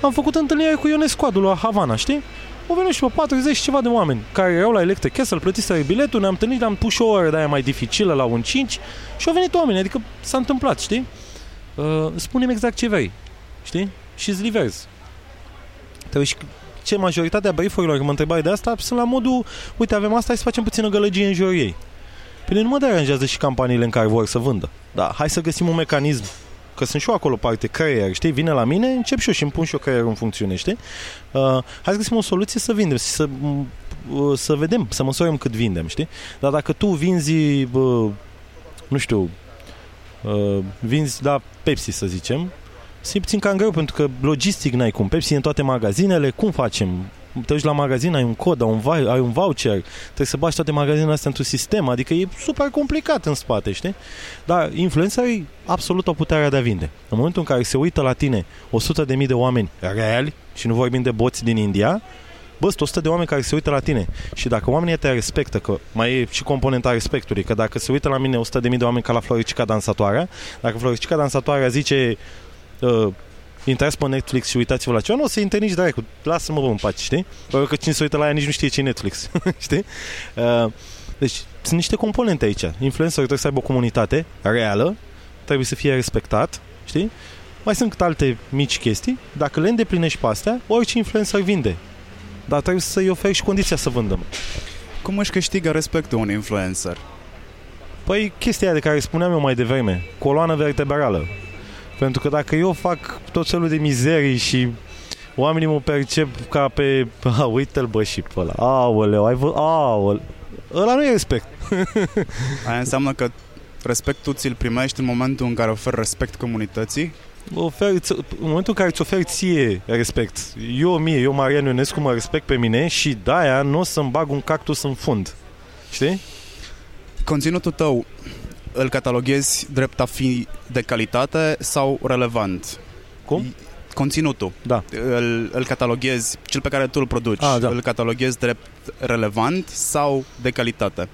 Am făcut întâlnire cu Ionescu Adu la Havana, știi? Au venit și pe 40 și ceva de oameni care erau la Electric Castle, plătiseră biletul, ne-am întâlnit, am pus și o oră de aia mai dificilă la un 5 și au venit oameni, adică s-a întâmplat, știi? Uh, spune exact ce vrei, știi? Și îți livrezi. Trebuie și ce majoritatea brief-urilor, când mă întrebai de asta, sunt la modul, uite, avem asta, hai să facem puțină gălăgie în jurul ei. Păi nu mă deranjează și campaniile în care vor să vândă. Da, hai să găsim un mecanism că sunt și eu acolo parte creier, știi? Vine la mine, încep și eu și îmi pun și eu creierul în funcțiune, știi? Uh, hai să găsim o soluție să vindem, să, uh, să vedem, să măsurăm cât vindem, știi? Dar dacă tu vinzi, uh, nu știu, uh, vinzi la Pepsi, să zicem, se puțin cam greu, pentru că logistic n-ai cum. Pepsi e în toate magazinele, cum facem? Te duci la magazin, ai un cod, ai un, vai- ai un voucher, trebuie să bagi toate magazinele astea într-un sistem, adică e super complicat în spate, știi? Dar influencerii absolut o putere de a vinde. În momentul în care se uită la tine 100 de mii de oameni reali, și nu vorbim de boți din India, Bă, sunt 100 de oameni care se uită la tine și dacă oamenii te respectă, că mai e și componenta respectului, că dacă se uită la mine 100 de mii de oameni ca la Floricica Dansatoarea, dacă Floricica Dansatoarea zice uh, intrați pe Netflix și uitați-vă la ceva, nu o să intre nici dracu, lasă-mă bă în pace, știi? Pentru că cine se uită la ea nici nu știe ce e Netflix, știi? Uh, deci sunt niște componente aici. Influencerul trebuie să aibă o comunitate reală, trebuie să fie respectat, știi? Mai sunt câte alte mici chestii. Dacă le îndeplinești pe astea, orice influencer vinde. Dar trebuie să-i oferi și condiția să vândă. Cum își câștigă respectul un influencer? Păi chestia aia de care spuneam eu mai devreme, coloană vertebrală. Pentru că dacă eu fac tot felul de mizerii și oamenii mă percep ca pe... A, uite-l bă și pe ăla. Aoleu, ai vă... Aoleu. Ăla nu e respect. Aia înseamnă că respectul ți-l primești în momentul în care oferi respect comunității? Oferi, în momentul în care îți oferi ție respect, eu mie, eu Marian Ionescu mă respect pe mine și de-aia nu o să-mi bag un cactus în fund. Știi? Conținutul tău îl cataloghezi drept a fi de calitate sau relevant? Cum? Conținutul. Da. Îl, îl cataloghezi, cel pe care tu îl produci, Ah, da. îl cataloghezi drept relevant sau de calitate?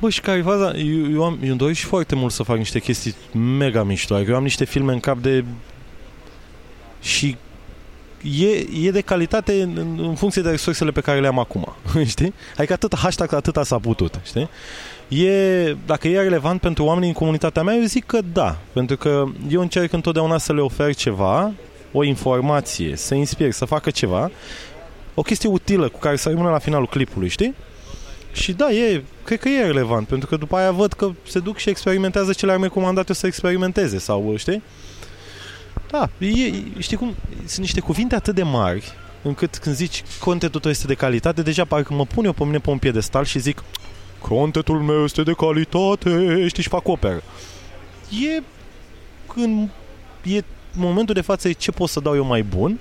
Bă, și care e faza? Eu, eu, am, eu îmi doresc și foarte mult să fac niște chestii mega mișto. Adică eu am niște filme în cap de... Și e, e de calitate în, în funcție de resursele pe care le am acum, știi? Adică atât, hashtag atâta s-a putut, știi? E, dacă e relevant pentru oamenii în comunitatea mea, eu zic că da. Pentru că eu încerc întotdeauna să le ofer ceva, o informație, să inspir, să facă ceva, o chestie utilă cu care să rămână la finalul clipului, știi? Și da, e, cred că e relevant, pentru că după aia văd că se duc și experimentează ce le-am recomandat eu să experimenteze, sau știi? Da, e, știi cum, sunt niște cuvinte atât de mari, încât când zici contentul tău este de calitate, deja parcă mă pun eu pe mine pe un piedestal și zic contentul meu este de calitate, știi, și fac operă. E când e momentul de față e ce pot să dau eu mai bun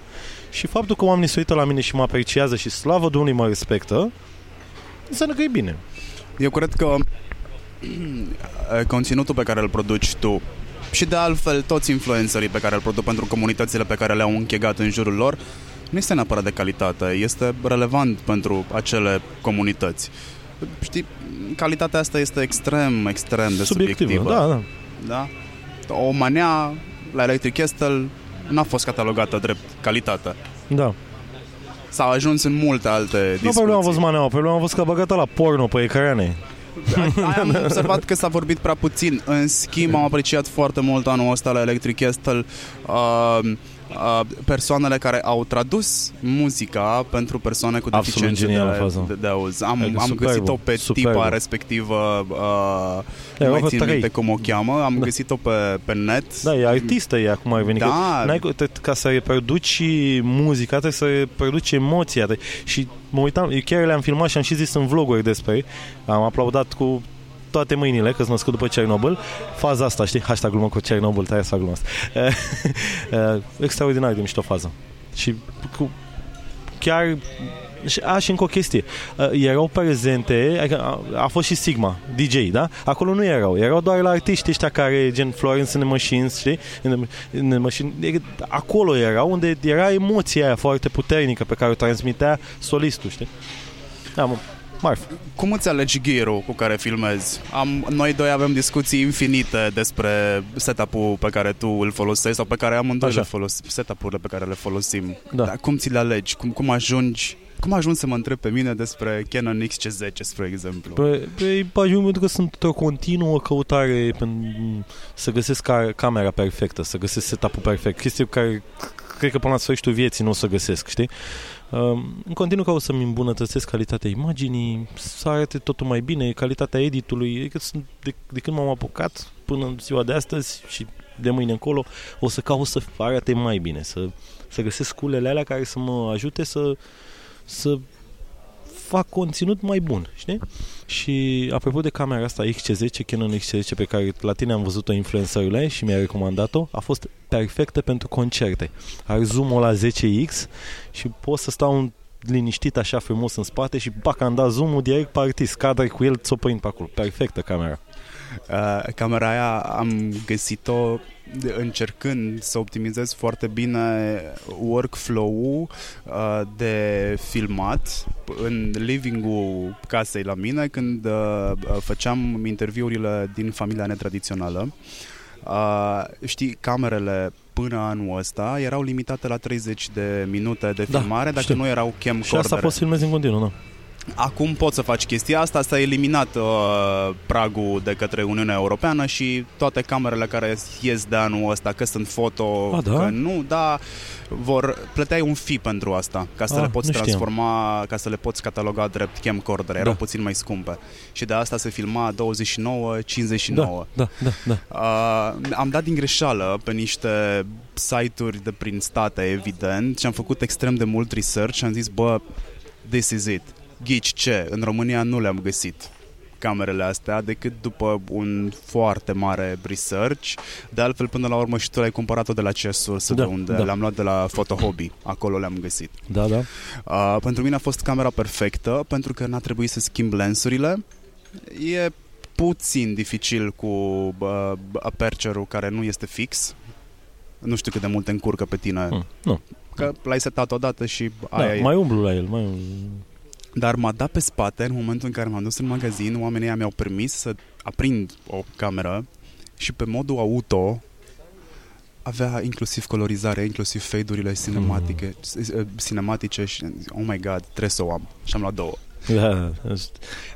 și faptul că oamenii se uită la mine și mă apreciază și slavă Domnului mă respectă, înseamnă că e bine. Eu cred că conținutul pe care îl produci tu și de altfel toți influencerii pe care îl produc pentru comunitățile pe care le-au închegat în jurul lor, nu este neapărat de calitate, este relevant pentru acele comunități. Știi, calitatea asta este extrem, extrem de Subiectivă, subiectivă. da, da. da? O manea la Electric Castle n-a fost catalogată drept calitate. Da. S-a ajuns în multe alte discuții. Nu problema a fost maneaua, problema a fost că a băgat la porno pe ecrane. Aia am observat că s-a vorbit prea puțin. În schimb, am apreciat foarte mult anul ăsta la Electric Castle uh, uh, persoanele care au tradus muzica pentru persoane cu Absolut deficiențe genială de, fază. de, de auz. Am, Adică am superbă, găsit-o pe superbă. tipa respectivă, uh, Da, nu mai erau țin trei. minte cum o cheamă, am găsit-o pe, pe net. Da, e artistă ea, cum ar veni. Da. Că n-ai, cu- te- ca să reproduci muzica, trebuie să reproduci emoția. Te- Și mă uitam, eu chiar le-am filmat și am și zis în vloguri despre ei. Am aplaudat cu toate mâinile, că sunt născut după Cernobâl. Faza asta, știi? Hashtag glumă cu Cernobâl, trebuie să fac gluma asta. Eh, Extraordinar de mișto fază. Și cu, chiar și, a, și încă o chestie. Uh, erau prezente, adică a, a fost și Sigma, DJ, da? Acolo nu erau. Erau doar la artiști ăștia care, gen Florence in the Machines, știi? In the, in the machine. Adică Acolo erau unde era emoția aia foarte puternică pe care o transmitea solistul, știi? Da, mă, marf. Cum îți alegi gear cu care filmezi? Am, noi doi avem discuții infinite despre setup-ul pe care tu îl folosești sau pe care amândoi Așa. le folosim, setup-urile pe care le folosim. Da. Dar cum ți le alegi? Cum, cum ajungi? Cum ajungi să mă întreb pe mine despre Canon XC10, spre exemplu? Pe, pe ajung pentru că sunt într-o continuă căutare pen- să găsesc ca, camera perfectă, să găsesc setup-ul perfect. Chestii pe care cred că până la sfârșitul vieții nu o să găsesc, știi? Um, în continuu caut să-mi îmbunătățesc calitatea imaginii, să arate totul mai bine, calitatea editului, adică sunt de, de când m-am apucat până în ziua de astăzi și de mâine încolo o să caut să arate mai bine, să, să găsesc culele alea care să mă ajute să, să fac conținut mai bun, știi? Și apropo de camera asta XC10, Canon XC10 pe care la tine am văzut-o influencerule și mi-a recomandat-o, a fost perfectă pentru concerte. Are zoom-ul la 10x și pot să stau un liniștit așa frumos în spate și pac, am dat zoom-ul direct pe artist, cadre cu el, ți-o prind pe acolo. Perfectă camera. Uh, camera aia am găsit-o de- încercând să optimizez foarte bine workflow-ul uh, de filmat în living-ul casei la mine când uh, uh, făceam interviurile din familia netradițională. Uh, știi, camerele până anul ăsta erau limitate la 30 de minute de Da, filmare dacă știu. nu erau camcordere. Și asta poți să filmezi în continuu, da. Acum poți să faci chestia asta, s-a eliminat uh, pragul de către Uniunea Europeană și toate camerele care ies de anul ăsta, că sunt foto, A, da? că nu, da, vor, plăteai un fee pentru asta, ca să Ah, le poți nu știam. transforma, ca să le poți cataloga drept camcorder, erau Da. puțin mai scumpe. Și de asta se filma 29, 59. Da, da, da, da. Uh, am dat din greșeală pe niște site-uri de prin state, evident, și am făcut extrem de mult research și am zis, bă, this is it. Ghici ce? În România nu le-am găsit camerele astea decât după un foarte mare research. De altfel, până la urmă și tu l-ai cumpărat-o de la ce sursă, Da, de unde da. le-am luat de la Photo Hobby. Acolo le-am găsit. Da, da. Uh, pentru mine a fost camera perfectă pentru că n-a trebuit să schimb lensurile. E puțin dificil cu uh, aperture-ul care nu este fix. Nu știu cât de mult te încurcă pe tine. Mm, nu. Că l-ai setat odată și Da, aia e. mai umblu la el, mai umblu. Dar m-a dat pe spate în momentul în care m-am dus în magazin, oamenii ăia mi-au permis să aprind o cameră și pe modul auto avea inclusiv colorizare, inclusiv fade-urile cinematice, mm. cinematice și am zis, oh my god, trebuie să o am. Și am luat două. Da,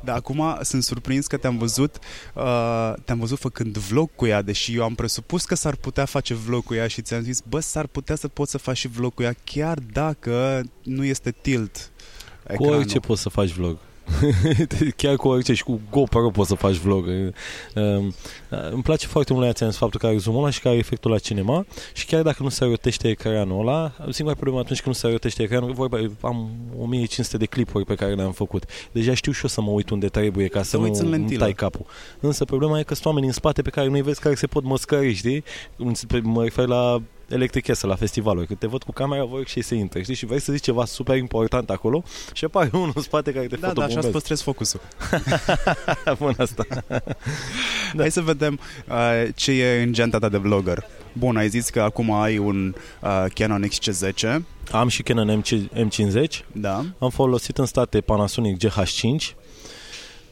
Dar acum sunt surprins că te-am văzut uh, te-am văzut făcând vlog cu ea, deși eu am presupus că s-ar putea face vlog cu ea și ți-am zis, bă, s-ar putea să poți să faci și vlog cu ea, chiar dacă nu este tilt Cu ecranul. orice poți să faci vlog. Chiar cu orice și cu GoPro poți să faci vlog. Um, Îmi place foarte mult la ți faptul că are zoom ăla și că are efectul la cinema și chiar dacă nu se rotește ecranul ăla, singura problemă atunci când nu se rotește ecranul, vorba, am 1500 de clipuri pe care le-am făcut. Deja știu și eu să mă uit unde trebuie ca să Te uiți nu în îmi lentilă. tai capul. Însă problema e că sunt oameni în spate pe care nu-i vezi care se pot măscări, știi? Mă refer la Electric Castle la festivaluri, când te văd cu camera work și se intră, știi? Și vrei să zici ceva super important acolo și apare unul în spate care te Da, da, așa fotobombează. îți păstrezi focusul. Bun asta. Da. Hai să vedem uh, ce e în geanta ta de vlogger. Bun, ai zis că acum ai un uh, Canon XC10, Am și Canon MC, M50, da? am folosit în state Panasonic GH5.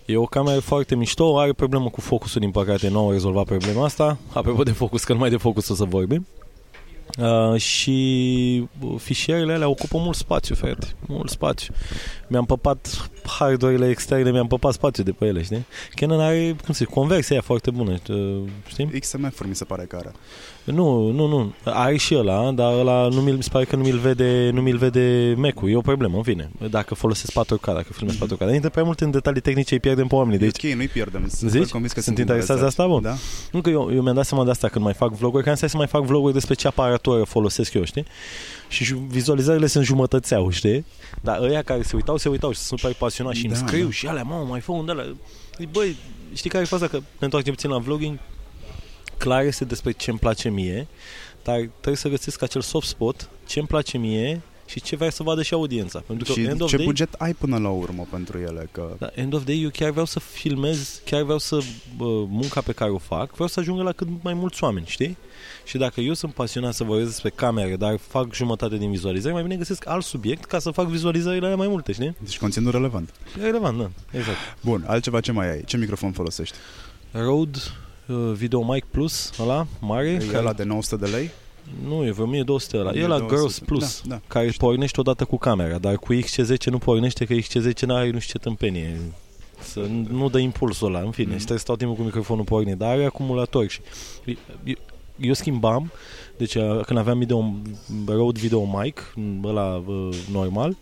E o cameră foarte mișto, are problemă cu focusul, din păcate nu au rezolvat problema asta. Apropo de focus, că numai de focus o să vorbim. Uh, și uh, fișierele alea ocupă mult spațiu, frate, mult spațiu. Mi-am păpat hardware-ile externe, mi-am păpat spațiu de pe ele, știi? Canon are, cum să zic, conversia aia foarte bună, uh, știi? XMF-uri mi se pare că are. Nu, nu, nu. Are și ăla, dar ăla nu mi-l, mi se pare că nu mi-l vede, nu mi-l vede Mac-ul. E o problemă, în fine. Dacă folosesc 4K, dacă filmez 4K. Dar intră prea mult în detalii tehnice, îi pierdem pe oamenii. Deci, Deci, ok, nu-i pierdem. Sunt Zici? super convins că Sunt interesați de asta, bun? Da? nu că eu, eu mi-am dat seama de asta când mai fac vloguri, că am să mai fac vloguri despre ce aparatură folosesc eu, știi? Și ju- vizualizările sunt jumătățeau, știi? Dar ăia care se uitau, se uitau și sunt super pasionați și îmi Da, scriu da. și alea, mamă, mai fă un de alea. Zic, Băi, știi care e faza? Că ne întoarcem puțin la vlogging, clar este despre ce îmi place mie, dar trebuie să găsesc acel soft spot, ce îmi place mie și ce vrea să vadă și audiența. Pentru că Și end of ce day, buget ai până la urmă pentru ele? Că... da, end of day, eu chiar vreau să filmez, chiar vreau să bă, munca pe care o fac, vreau să ajungă la cât mai mulți oameni, știi? Și dacă eu sunt pasionat să vorbesc despre camere, dar fac jumătate din vizualizări, mai bine găsesc alt subiect ca să fac vizualizările alea mai multe, știi? Deci conținut relevant. E relevant, da, exact. Bun, altceva ce mai ai? Ce microfon folosești? Rode uh, Video Mic Plus, ăla, mare, E care- ăla de 900 de lei? nu, e vreo 1200 ăla, e la 1200. Girls Plus, Da, da. care pornește odată cu camera, dar cu XC10 nu pornește, că XC10 n-are nu știu ce tâmpenie. Să nu dă impulsul ăla, în fine, Mhm. mm. și trebuie să stau timpul cu microfonul pornit, dar are acumulator și eu, eu schimbam, deci uh, când aveam video, Rode Video Mic, ăla uh, normal,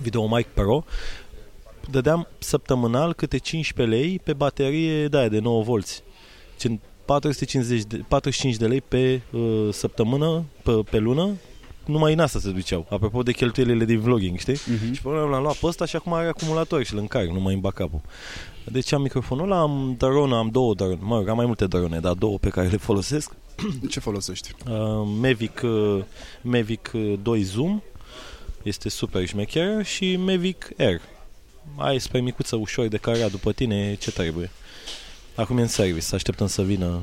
Video Mic Pro, dădeam săptămânal câte 15 lei pe baterie de aia de 9 volți. Deci 450 de, 45 de lei pe uh, săptămână, pe, pe lună, numai în asta se duceau. Apropo de cheltuielile din vlogging, știi? Mhm. Și pe urmă l-am luat pe ăsta și acum are acumulator și îl încarc, nu mai îmi bag capul. Deci am microfonul ăla, am drone, am două drone, mă rog, am mai multe drone, dar două pe care le folosesc. Ce folosești? Uh, Mavic, uh, Mavic uh, 2 Zoom, este super șmecher și Mavic Air. Ai spre micuță ușor de care după tine ce trebuie. Acum e în service, așteptăm să vină.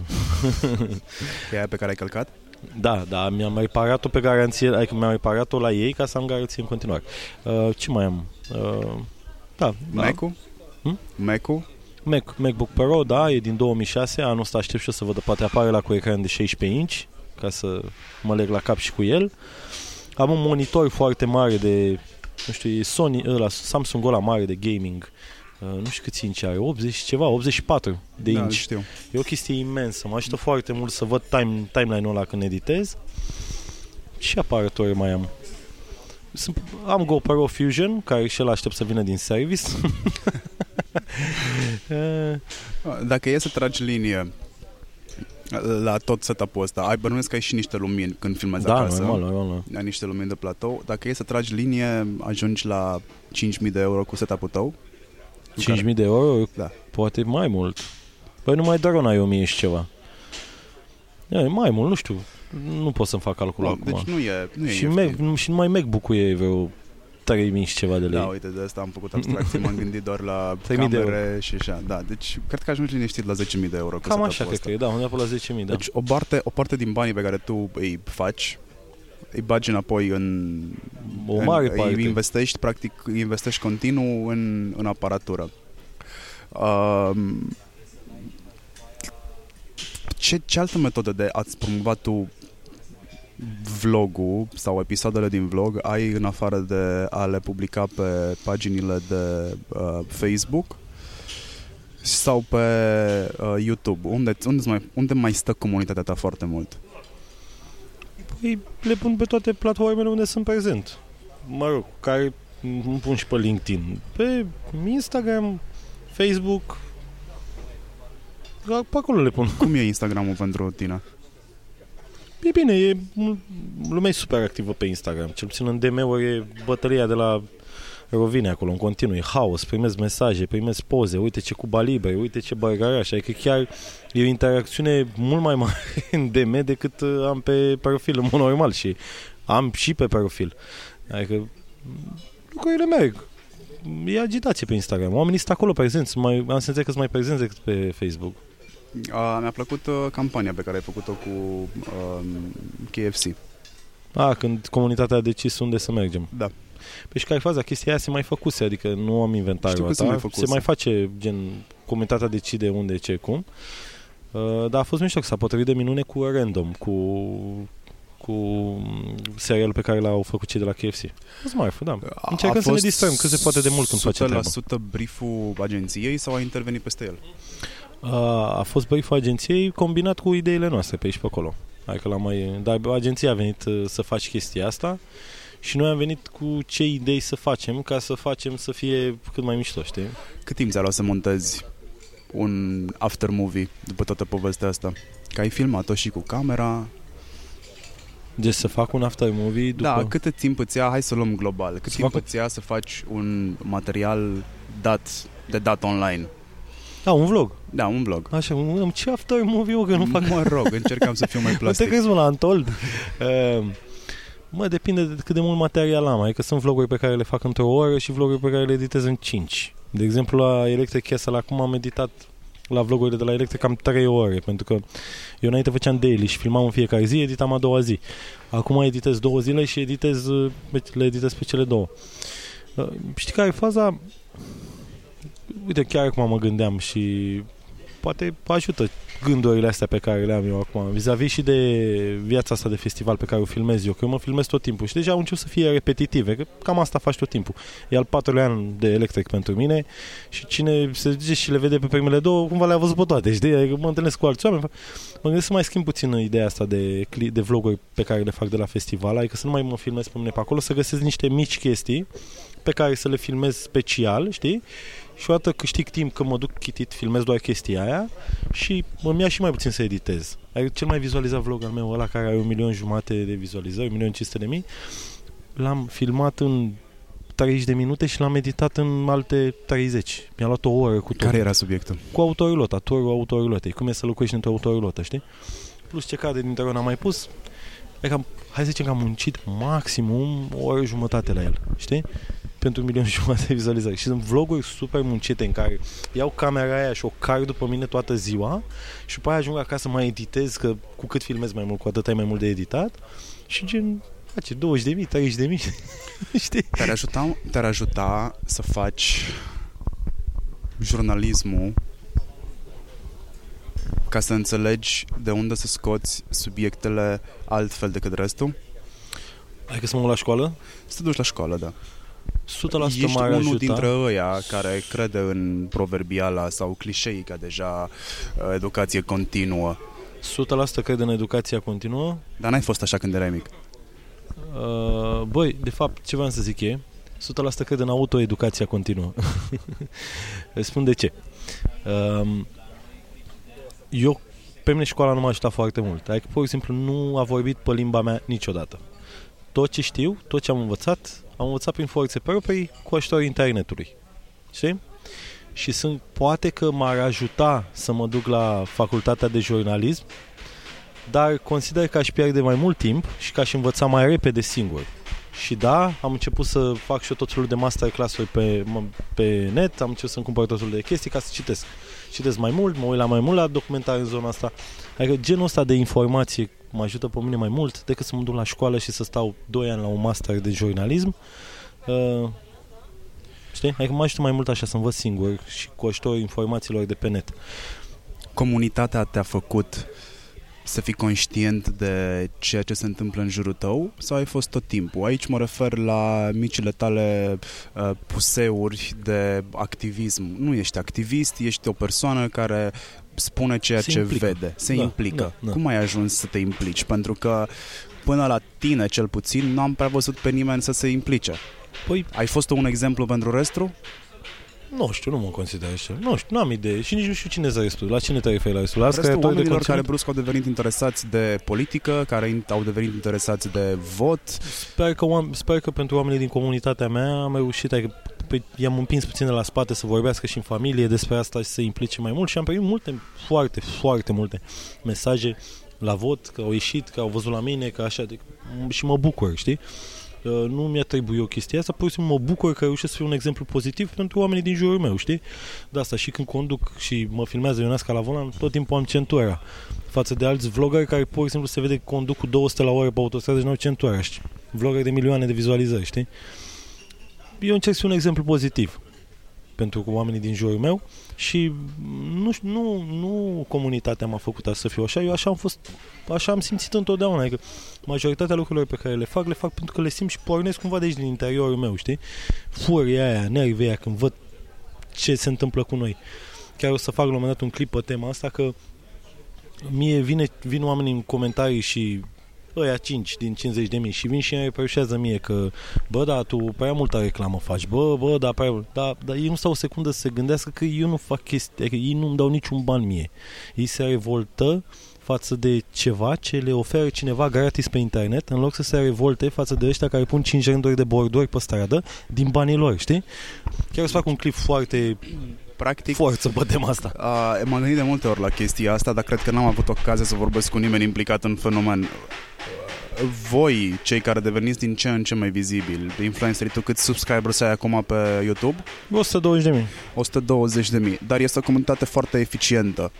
E aia pe care ai călcat? Da, da, mi-am reparat-o pe garanție, adică mi-am reparat-o la ei ca să am garanție în continuare. Uh, ce mai am? Uh, da, da. Mac-ul? Hmm? Mac-ul? Mac, MacBook Pro, da, e din 2006, anul ăsta aștept și eu să văd, poate apare la cu ecran de 16 inch, ca să mă leg la cap și cu el. Am un monitor foarte mare de, nu știu, e Sony, ăla, Samsung ăla mare de gaming, uh, nu știu câți inch are, 80 și ceva, 84 de da, inch. știu. E o chestie imensă, mă ajută foarte mult să văd time, timeline-ul ăla când editez. Și aparatori mai am? Sunt, am GoPro Fusion, care și el aștept să vină din service. Eh, Dacă e să tragi linie la tot setup-ul ăsta, ai bănuiesc că ai și niște lumini când filmezi da, acasă. normal, normal. Ai niște lumini de platou. Dacă e să tragi linie, ajungi la 5.000 de euro cu setup-ul tău. 5.000 de euro? Da. Poate mai mult. Păi numai drone ai 1000 și ceva. E, mai mult, nu știu. Nu pot să-mi fac calculul Bun, acum. deci nu e, nu e și, ieftin. Mac, nu- și numai MacBook-ul e vreo 3000 și ceva de lei. Da, uite, de asta am făcut abstracție, m-am gândit doar la 3.000 de camere și așa. Da, deci cred că ajungi liniștit la 10.000 de euro cu Cam așa setup-ul cred ăsta. că e, da, undeva pe la 10.000, da. Deci o parte, o parte din banii pe care tu îi faci, îi bagi înapoi în... o mare în, parte. Îi investești, practic, îi investești continuu în, în aparatură. Um, ce, ce altă metodă de a-ți promova tu vlogul sau episoadele din vlog ai în afară de a le publica pe paginile de uh, Facebook sau pe uh, YouTube? Unde, unde, mai, unde mai stă comunitatea ta foarte mult? Păi le pun pe toate platformele unde sunt prezent. Mă rog, care îmi pun și pe LinkedIn. Pe Instagram, Facebook, pe acolo le pun. Cum e Instagramul pentru tine? E bine, e, lumea e super activă pe Instagram. Cel puțin în DM-uri e bătălia de la rovine acolo în continuu, e haos, primesc mesaje, primesc poze, uite ce Cuba Libre, uite ce bărgaraș, adică chiar e o interacțiune mult mai mare în DM decât uh, am pe profil în mod normal și am și pe profil. Adică lucrurile merg. E agitație pe Instagram. Oamenii sunt acolo prezenți. Mai, am senzația că sunt mai prezenți decât pe Facebook. A, mi-a plăcut uh, campania pe care ai făcut-o cu uh, KFC. A, când comunitatea a decis unde să mergem. Da. Păi și care faza? Chestia aia se mai făcuse, adică nu am inventat Știu că se ta. mai făcuse. se mai face, gen, comunitatea decide unde, ce, cum. Uh, dar a fost mișto că s-a potrivit de minune cu Random, cu cu serialul pe care l-au făcut cei de la KFC. A fost marfă, da. Încercăm să ne distrăm cât se poate de mult când facem treaba. 100% brieful agenției sau a intervenit peste el? A, a fost brieful agenției combinat cu ideile noastre pe aici pe acolo. Adică la mai... Dar agenția a venit uh, să faci chestia asta și noi am venit cu ce idei să facem ca să facem să fie cât mai mișto, știi? Cât timp ți-a luat să montezi un after movie după toată povestea asta? Că ai filmat-o și cu camera. Deci să fac un after movie după... Da, cât timp îți ia, hai să luăm global, cât Să timp fac- îți ia să faci un material dat, de dat online? Da, un vlog. Da, un vlog. Așa, un, ce after movie, mă, că nu fac... Mă rog, încercam să fiu mai Nu te plastic. crezi, mă, la Antold? Uh, mă, depinde de cât de mult material am. Adică sunt vloguri pe care le fac într-o oră și vloguri pe care le editez în 5. De exemplu, la Electric Castle acum am editat la vlogurile de la Electric cam 3 ore, pentru că eu înainte făceam daily și filmam în fiecare zi, editam a doua zi. Acum editez două zile și editez, uh, le editez pe cele două. Uh, Știi care e faza? Uite, chiar acum mă gândeam și poate ajută gândurile astea pe care le am eu acum, vis-a-vis și de viața asta de festival pe care o filmez eu, că eu mă filmez tot timpul și deja au început să fie repetitive, că cam asta faci tot timpul. E al patrulea an de electric pentru mine și cine se duce și le vede pe primele două, cumva le-a văzut pe toate, știi? Adică mă întâlnesc cu alți oameni, mă gândesc să mai schimb puțin ideea asta de, cli- de vloguri pe care le fac de la festival, adică să nu mai mă filmez pe mine pe acolo, să găsesc niște mici chestii pe care să le filmez special, știi? Și odată câștig timp că mă duc chitit, filmez doar chestia aia și îmi ia și mai puțin să editez. Adică cel mai vizualizat vlog al meu, ăla care are un milion jumate de vizualizări, un milion 500 de mii, l-am filmat în 30 de minute și l-am editat în alte 30. Mi-a luat o oră cu tot. Care era subiectul? Cu autorilota, turul autorilotei. Cum e să locuiești într-o autorilotă, știi? Plus ce cade din interior am mai pus. Adică am, hai să zicem că am muncit maximum o oră jumătate la el, știi? Pentru un milion și jumătate de vizualizări. Și sunt vloguri super muncite în care iau camera aia și o car după mine toată ziua și după aia ajung acasă să mai editez, că cu cât filmez mai mult, cu atât ai mai mult de editat și gen face 20 de mii, 30 de mii, știi? Te-ar ajuta, te-ar ajuta să faci jurnalismul ca să înțelegi de unde să scoți subiectele altfel decât restul? Adică să mă duc la școală? Să te duci la școală, da. 100% Ești m-ar unul ajuta. dintre ăia care crede în proverbiala sau clișeica deja uh, educație continuă. 100% cred în educația continuă. Dar n-ai fost așa când erai mic. Uh, băi, de fapt, ce vreau să zic e, 100% cred în autoeducația continuă. Îți spun de ce. Um, eu, pe mine școala nu m-a ajutat foarte mult. Adică, pur și simplu, nu a vorbit pe limba mea niciodată. Tot ce știu, tot ce am învățat, am învățat prin forțe proprii cu ajutorul internetului. Știi? Și sunt, poate că m-ar ajuta să mă duc la facultatea de jurnalism, dar consider că aș pierde mai mult timp și că aș învăța mai repede singur. Și da, am început să fac și eu tot felul de masterclass-uri pe, m- pe net, am început să-mi cumpăr tot felul de chestii ca să citesc. Citesc mai mult, mă uit la mai mult la documentare în zona asta. Adică genul ăsta de informație mă ajută pe mine mai mult decât să mă duc la școală și să stau 2 ani la un master de jurnalism. Uh, știi? Adică mă ajută mai mult așa să învăț singur și cu ajutorul informațiilor de pe net. Comunitatea te-a făcut să fii conștient de ceea ce se întâmplă în jurul tău sau ai fost tot timpul? Aici mă refer la micile tale uh, puseuri de activism. Nu ești activist, ești o persoană care spune ceea Se ce implică. vede, se Da, implică. da, da. Cum ai ajuns să te implici? Pentru că până la tine cel puțin n-am prea văzut pe nimeni să se implice. Păi, Ai fost un exemplu pentru restul? Nu știu, nu mă consider așa. Nu știu, nu am idee și nici nu știu cine e restul. La cine te referi la restul? La Restul creatori de oamenilor care conținut? brusc au devenit interesați de politică, care in- au devenit interesați de vot. Sper că, oam- sper că pentru oamenii din comunitatea mea am reușit, adică pe, i-am împins puțin de la spate să vorbească și în familie despre asta și să se implice mai mult și am primit multe, foarte, foarte multe mesaje la vot, că au ieșit, că au văzut la mine, că așa, de, și mă bucur, știi? Uh, Nu mi-atribui o chestie asta, pur și simplu mă bucur că reușesc să fiu un exemplu pozitiv pentru oamenii din jurul meu, știi? De asta și când conduc și mă filmează Ionesca la volan, tot timpul am centura față de alți vloggeri care pur și simplu se vede că conduc cu 200 la oră pe autostradă și nu au centura, știi? Vloggeri de milioane de vizualizări, știi? Eu încerc să fiu un exemplu pozitiv pentru oamenii din jurul meu și nu, știu, nu, nu comunitatea m-a făcut asta să fiu așa, eu așa am fost, așa am simțit întotdeauna, adică majoritatea lucrurilor pe care le fac, le fac pentru că le simt și pornesc cumva de aici din interiorul meu, știi? Furia aia, nervii aia, când văd ce se întâmplă cu noi. Chiar o să fac la un moment dat un clip pe tema asta că mie vine, vin oamenii în comentarii și ăia 5 din 50 de mii și vin și îmi reproșează mie că bă, da, tu prea multă reclamă faci, bă, bă, da, prea mult. Da, dar ei nu stau o secundă să se gândească că eu nu fac chestii, că ei nu-mi dau niciun ban mie. Ei se revoltă față de ceva ce le oferă cineva gratis pe internet, în loc să se revolte față de ăștia care pun 5 rânduri de borduri pe stradă din banii lor, știi? Chiar o să fac un clip foarte Practic, forță pe tema asta. Uh, m-am gândit de multe ori la chestia asta, dar cred că n-am avut ocazia să vorbesc cu nimeni implicat în fenomen. Voi, cei care deveniți din ce în ce mai vizibili, influencerii, tu câți subscribers ai acum pe YouTube? 120 de mii. 120 de mii, dar este o comunitate foarte eficientă.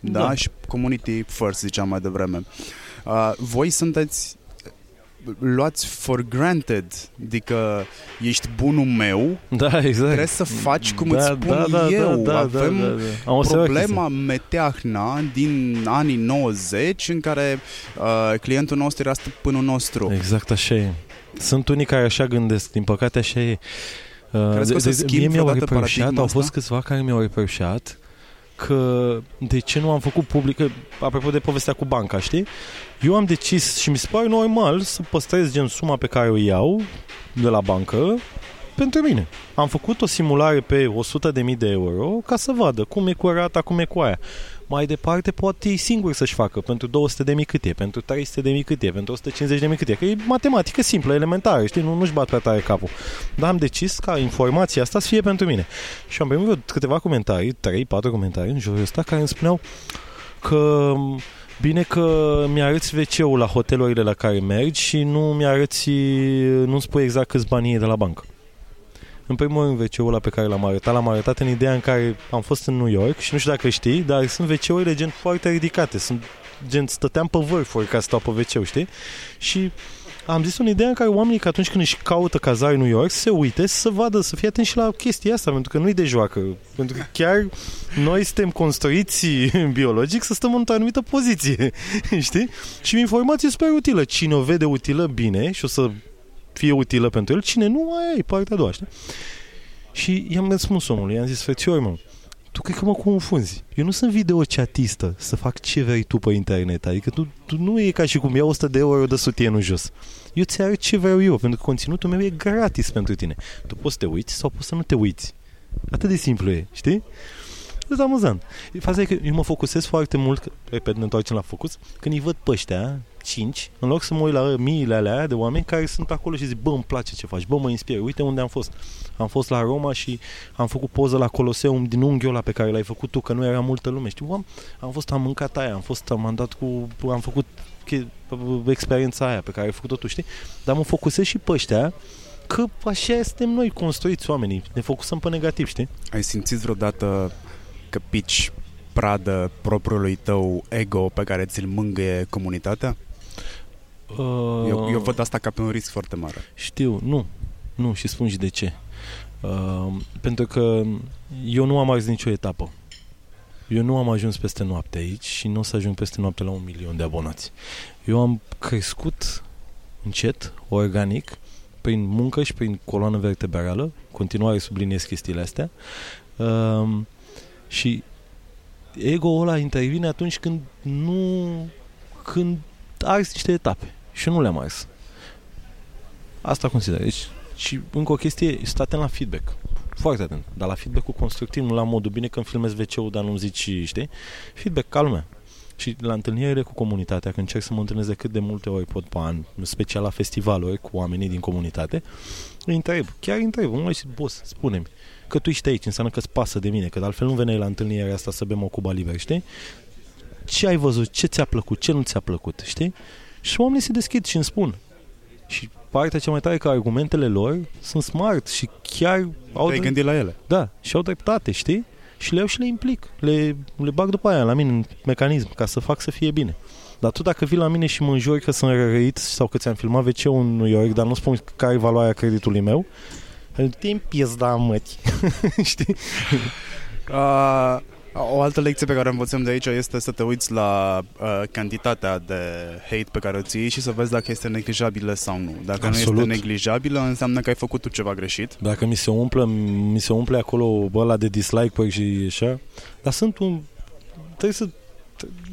Da? Da. Și community first, ziceam mai devreme. Uh, voi sunteți luați for granted, adică ești bunul meu, Da, exact. trebuie să faci cum da, îți spun da, da, eu. Da, da, Avem da, da, da. Am observat problema meteahna din anii 90 în care uh, clientul nostru era stăpânul nostru. chestia. Exact așa e. Sunt unii care așa gândesc, din păcate așa e. Uh, Crezi că o să de- de- schimbi mie mi-au vreodată reproșat, paradigma au fost asta? câțiva care mi-au reproșat că de ce nu am făcut publică, apropo de povestea cu banca, știi? Eu am decis și mi se pare normal să păstrez gen suma pe care o iau de la bancă pentru mine. Am făcut o simulare pe 100.000 de euro ca să vadă cum e cu rata, cum e cu aia. Mai departe poate ei singur să-și facă pentru 200 de mii cât e, pentru 300 de mii cât e, pentru 150 de mii cât e, că e matematică simplă, elementară, știi, nu, nu-și bat prea tare capul. Dar am decis ca informația asta să fie pentru mine. Și am primit vreo câteva comentarii, 3-4 comentarii în jurul ăsta, care îmi spuneau că Bine că mi-arăți WC-ul la hotelurile la care mergi și nu mi-arăți, nu spui exact câți bani e de la bancă. În primul rând, WC-ul ăla pe care l-am arătat, l-am arătat în ideea în care am fost în New York și nu știu dacă știi, dar sunt WC-urile gen foarte ridicate. Sunt gen, stăteam pe vârfuri ca să stau pe wc știi? Și am zis în ideea în care oamenii, că atunci când își caută cazare în New York, să se uite, să vadă, să fie atenți și la chestia asta, pentru că nu-i de joacă. Pentru că chiar noi suntem construiți biologic să stăm într-o anumită poziție, știi? Și o informație super utilă. Cine o vede utilă, bine, și o să fie utilă pentru el, cine nu, aia e partea a doua, știi? Și i-am răspuns omului, i-am zis, frățior, mă, tu cred că mă confunzi. Eu nu sunt videochatistă să fac ce vrei tu pe internet. Adică tu, tu nu e ca și cum iau 100 de euro de sutienul jos. Eu ți arăt ce vreau eu, pentru că conținutul meu e gratis pentru tine. Tu poți să te uiți sau poți să nu te uiți. Atât de simplu e, știi? Este amuzant. Faza e că eu mă focusez foarte mult, că, repet, ne întoarcem la focus, când îi văd pe ăștia, cinci, în loc să mă uit la miile alea de oameni care sunt acolo și zic, bă, îmi place ce faci, bă, mă inspir, uite unde am fost. Am fost la Roma și am făcut poză la Coloseum din unghiul ăla pe care l-ai făcut tu, că nu era multă lume, știu, am, am fost, am mâncat aia, am fost, am dat cu, am făcut che- experiența aia pe care ai făcut-o tu, știi? Dar mă focusez și pe ăștia, că așa suntem noi construiți oamenii, ne focusăm pe negativ, știi? Ai simțit vreodată că pici pradă propriului tău ego pe care ți-l mângâie comunitatea? Uh, Eu, eu văd asta ca pe un risc foarte mare. Știu, nu. Nu, și spun și de ce. Uh, pentru că eu nu am ars nicio etapă. Eu nu am ajuns peste noapte aici și nu o să ajung peste noapte la un milion de abonați. Eu am crescut încet, organic, prin muncă și prin coloană vertebrală, continuare subliniez chestiile astea, uh, și ego-ul ăla intervine atunci când nu când arzi niște etape și eu nu le-am ars. Asta consider. Deci, și încă o chestie, stă atent la feedback. foarte atent. Dar la feedback-ul constructiv, nu la modul bine când filmezi wc dar nu-mi zici, știi? Feedback calme. Și la întâlnirile cu comunitatea, când încerc să mă întâlnesc de cât de multe ori pot pe an, în special la festivaluri cu oamenii din comunitate, îi întreb, chiar îi întreb, mă și boss, spune-mi, că tu ești aici, înseamnă că îți pasă de mine, că altfel nu veneai la întâlnirea asta să bem o cuba liber, știi? Ce ai văzut, ce ți-a plăcut, ce nu ți-a plăcut, știi? Și oamenii se deschid și îmi spun. Și partea cea mai tare că argumentele lor sunt smart și chiar au... Te-ai gândit la ele. Da, și au dreptate, știi? Și le iau și le implic. Le, le bag după aia la mine în mecanism ca să fac să fie bine. Dar tu dacă vii la mine și mă înjuri că sunt rărit sau că ți-am filmat wc în New York, dar nu spun care e valoarea creditului meu, te împies, da, măti. Știi? Uh, o altă lecție pe care o învățăm de aici este să te uiți la uh, cantitatea de hate pe care o ții și să vezi dacă este neglijabilă sau nu. Dacă Absolut. nu este neglijabilă, înseamnă că ai făcut tu ceva greșit. Dacă mi se umple, mi se umple acolo ăla de dislike și așa, dar sunt un... Trebuie să...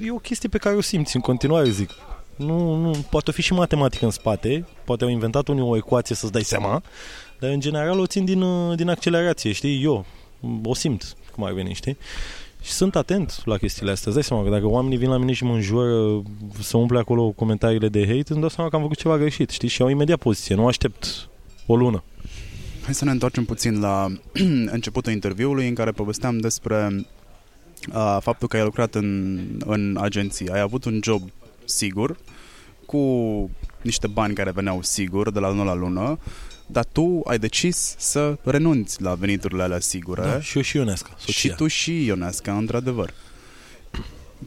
E o chestie pe care o simți în continuare, zic. Nu, nu, poate fi și matematică în spate, poate au inventat unii o ecuație să-ți dai seama, dar în general o țin din, uh, din accelerație, știi? Eu o simt cum ar veni, știi? Și sunt atent la chestiile astea. Îți dai seama că dacă oamenii vin la mine și mă înjură să umple acolo comentariile de hate, îmi dau seama că am făcut ceva greșit, știi? Și au imediat poziție, nu aștept o lună. Hai să ne întoarcem puțin la începutul interviului în care povesteam despre uh, faptul că ai lucrat în, în agenție. Ai avut un job sigur, cu niște bani care veneau sigur de la lună la lună, dar tu ai decis să renunți la veniturile alea sigure. Da, și eu și Ionesca. Soția. Și tu și Ionesca, într-adevăr.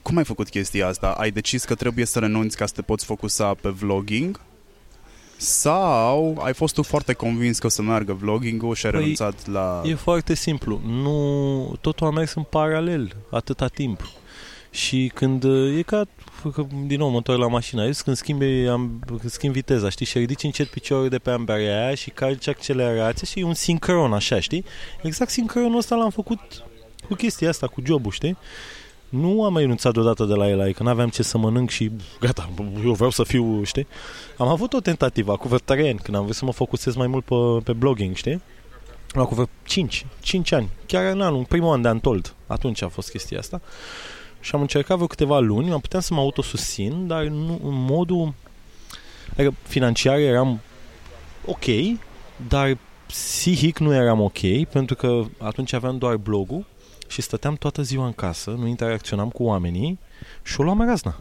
Cum ai făcut chestia asta? Ai decis că trebuie să renunți ca să te poți focusa pe vlogging? Sau ai fost tu foarte convins că o să meargă vlogging-ul și ai păi, renunțat la... E foarte simplu. Nu, totul a mers în paralel atâta timp. Și când e ca din nou mă întorc la mașină, aici când schimbi, am, când schimbi viteza, știi, și ridici încet piciorul de pe ambarea aia și calci accelerația și e un sincron așa, știi? Exact sincronul ăsta l-am făcut cu chestia asta, cu jobul, știi? Nu am mai renunțat deodată de la el, adică n-aveam ce să mănânc și gata, eu vreau să fiu, știi? Am avut o tentativă cu vreo când am vrut să mă focusez mai mult pe, pe blogging, știi? Cu vreo 5, 5 ani, chiar în anul, primul an de Antold, atunci a fost chestia asta și am încercat vreo câteva luni, am puteam să mă autosusțin, dar nu, în modul adică financiar eram ok, dar psihic nu eram ok, pentru că atunci aveam doar blogul și stăteam toată ziua în casă, nu interacționam cu oamenii și o luam razna.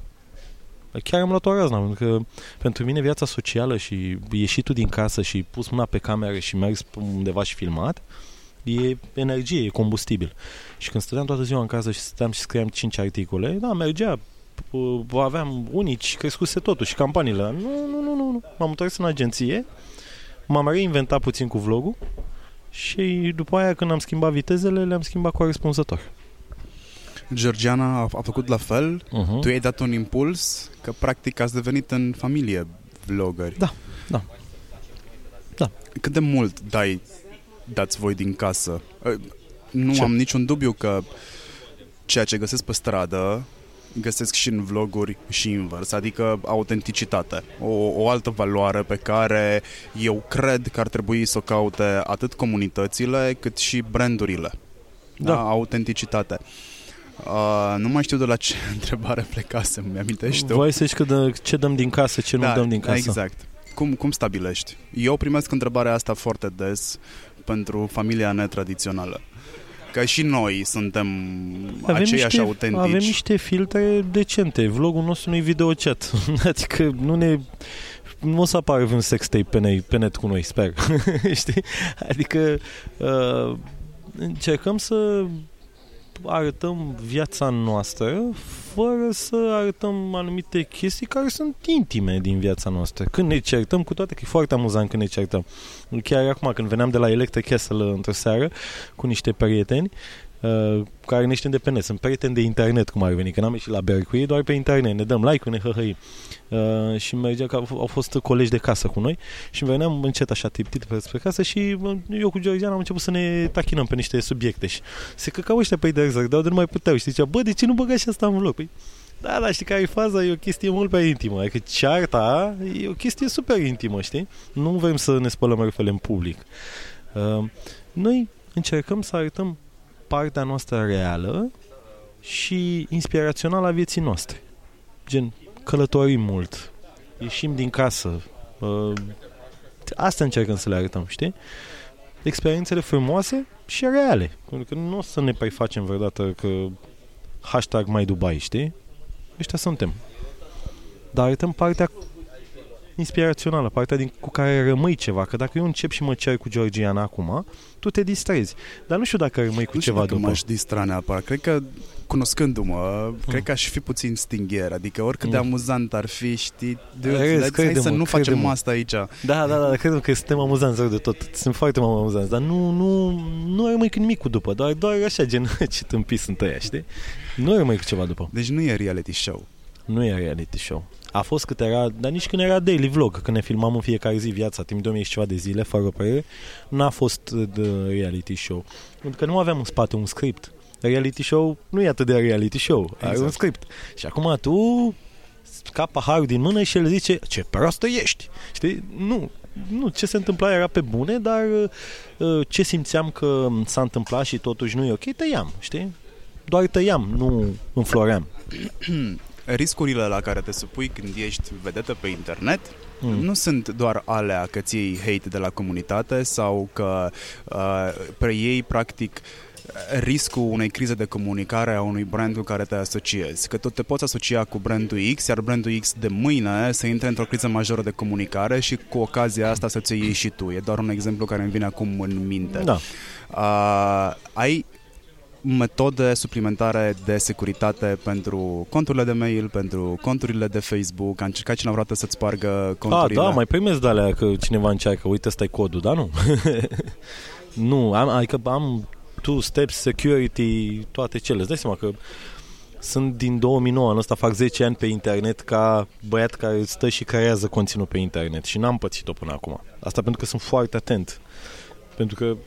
Chiar am luat o razna, pentru că pentru mine viața socială și ieșitul din casă și pus mâna pe cameră și mers undeva și filmat, e energie, e combustibil. Și când stăteam toată ziua în casă și stăteam și scriam 5 articole, da, mergea, aveam unici, crescuse totul și campaniile. Nu, nu, nu, nu, nu. M-am întors în agenție, m-am reinventat puțin cu vlogul și după aia când am schimbat vitezele, le-am schimbat corespunzător. Georgiana a, a făcut la fel, uh-huh. tu i-ai dat un impuls, că practic ați devenit în familie vloggeri. Da, da. Da. Cât de mult dai dați voi din casă? Nu ce? am niciun dubiu că ceea ce găsesc pe stradă găsesc și în vloguri și invers, adică autenticitate, o, o altă valoare pe care eu cred că ar trebui să o caute atât comunitățile cât și brandurile. Da, da autenticitate. Uh, nu mai știu de la ce întrebare plecasem, mi-amintești Voi să că de, ce dăm din casă, ce da, nu dăm din casă. Exact. Cum, cum stabilești? Eu primesc întrebarea asta foarte des pentru familia netradițională. Că și noi suntem avem aceiași niște, autentici. Avem niște filtre decente. Vlogul nostru nu e video chat. adică nu ne nu o să apară un sextape pe, ne, pe net cu noi, sper. Știi? Adică uh, încercăm să arătăm viața noastră fără să arătăm anumite chestii care sunt intime din viața noastră. Când ne certăm, cu toate că e foarte amuzant când ne certăm. Chiar acum, când veneam de la Electric Castle într-o seară cu niște prieteni, Uh, care ne știm de pe net. Sunt prieteni de internet, cum ar veni, că n-am ieșit la bear cu ei, doar pe internet. Ne dăm like-uri, ne hăhăi. Uh, și mergea că au, au fost colegi de casă cu noi și veneam încet așa tiptit pe spre casă și uh, eu cu Georgiana am început să ne tachinăm pe niște subiecte și se căcau ăștia pe de exact, dar de nu mai puteau și zicea, bă, de ce nu băga și asta în vlog? Păi, da, da, știi care e faza? E o chestie mult prea intimă. Adică cearta e o chestie super intimă, știi? Nu vrem să ne spălăm răfele în public. Uh, noi încercăm să arătăm partea noastră reală și inspirațională a vieții noastre. Gen, călătorim mult, ieșim din casă, uh, asta încercăm să le arătăm, știi? Experiențele frumoase și reale. Pentru că nu o să ne prefacem vreodată că hashtag mai Dubai, știi? Ăștia suntem. Dar arătăm partea inspirațională, partea din, cu care rămâi ceva. Că dacă eu încep și mă cer cu Georgiana acum, tu te distrezi. Dar nu știu dacă rămâi cu nu ceva dacă după. m-aș distra neapărat. Cred că cunoscându-mă, mm. cred că aș fi puțin stingher. Adică oricât de Mm. amuzant ar fi, știi, de, Râzi, hai să crede-mă, nu facem crede-mă. asta aici. Da, da, da, cred că suntem amuzanți rău de tot. Sunt foarte amuzanți, dar nu, nu, nu rămâi cu nimic cu după. Doar, doar așa, gen, ce tâmpii sunt ăia, știi? Nu rămâi cu ceva după. Deci nu e reality show. Nu e reality show. A fost cât era, dar nici când era daily vlog, când ne filmam în fiecare zi viața, timp de 1000 și ceva de zile, fără părere, n-a fost uh, de reality show. Pentru că nu aveam în spate un script. Reality show nu e atât de reality show, exact. are un Exact. script. Și acum tu scap paharul din mână și el zice, ce proastă ești! Știi? Nu, nu, ce se întâmpla era pe bune, dar uh, ce simțeam că s-a întâmplat și totuși nu e ok, tăiam, știi? Doar tăiam, nu înfloream. Riscurile la care te supui când ești vedetă pe internet Mm. nu sunt doar alea că ți iei hate de la comunitate sau că uh, preiei practic riscul unei crize de comunicare a unui brand cu care te asociezi. Că tot te poți asocia cu brandul X, iar brandul X de mâine să intre într-o criză majoră de comunicare și cu ocazia asta să ți iei și tu. E doar un exemplu care îmi vine acum în minte. Da. Uh, ai metode suplimentare de securitate pentru conturile de mail, pentru conturile de Facebook? A încercat cineva vreodată să-ți spargă A, conturile? da, mai primesc de alea că cineva încearcă, uite, ăsta e codul, dar nu. nu, am, adică am two steps security, toate cele. Îți dai seama că sunt din 2009, anul ăsta fac 10 ani pe internet ca băiat care stă și creează conținut pe internet și n-am pățit-o până acum. Asta pentru că sunt foarte atent. Pentru că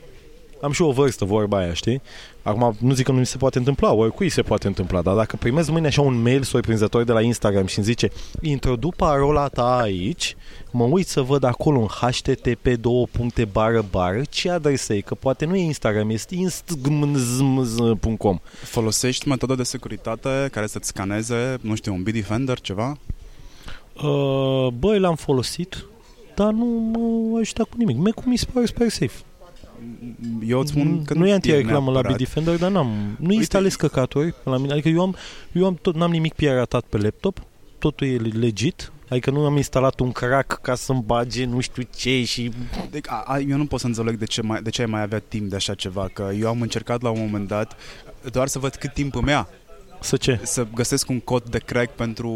am și o vârstă, vorba aia, știi? Acum nu zic că nu mi se poate întâmpla, oricui se poate întâmpla, dar dacă primesc mâine așa un mail surprinzător de la Instagram și îmi zice introdu parola ta aici, mă uit să văd acolo în http două puncte bară bară ce adresă e, că poate nu e Instagram, este instagram.com Folosești metode de securitate care să-ți scaneze, nu știu, un Bitdefender, ceva? uh, Băi, l-am folosit, dar nu mă ajută cu nimic. Mie cum mi se pare super safe. Eu îți spun că nu e anti-reclamă la neapărat. Bitdefender, dar n-am, nu instalez căcaturi la mine. Adică eu am, eu am tot, n-am nimic piratat pe laptop, totul e legit. Adică nu am instalat un crack ca să-mi bage nu știu ce și... Deci, a, a, eu nu pot să înțeleg de ce, mai, de ce ai mai avea timp de așa ceva, că eu am încercat la un moment dat doar să văd cât timp îmi ia Să ce? să găsesc un cod de crack pentru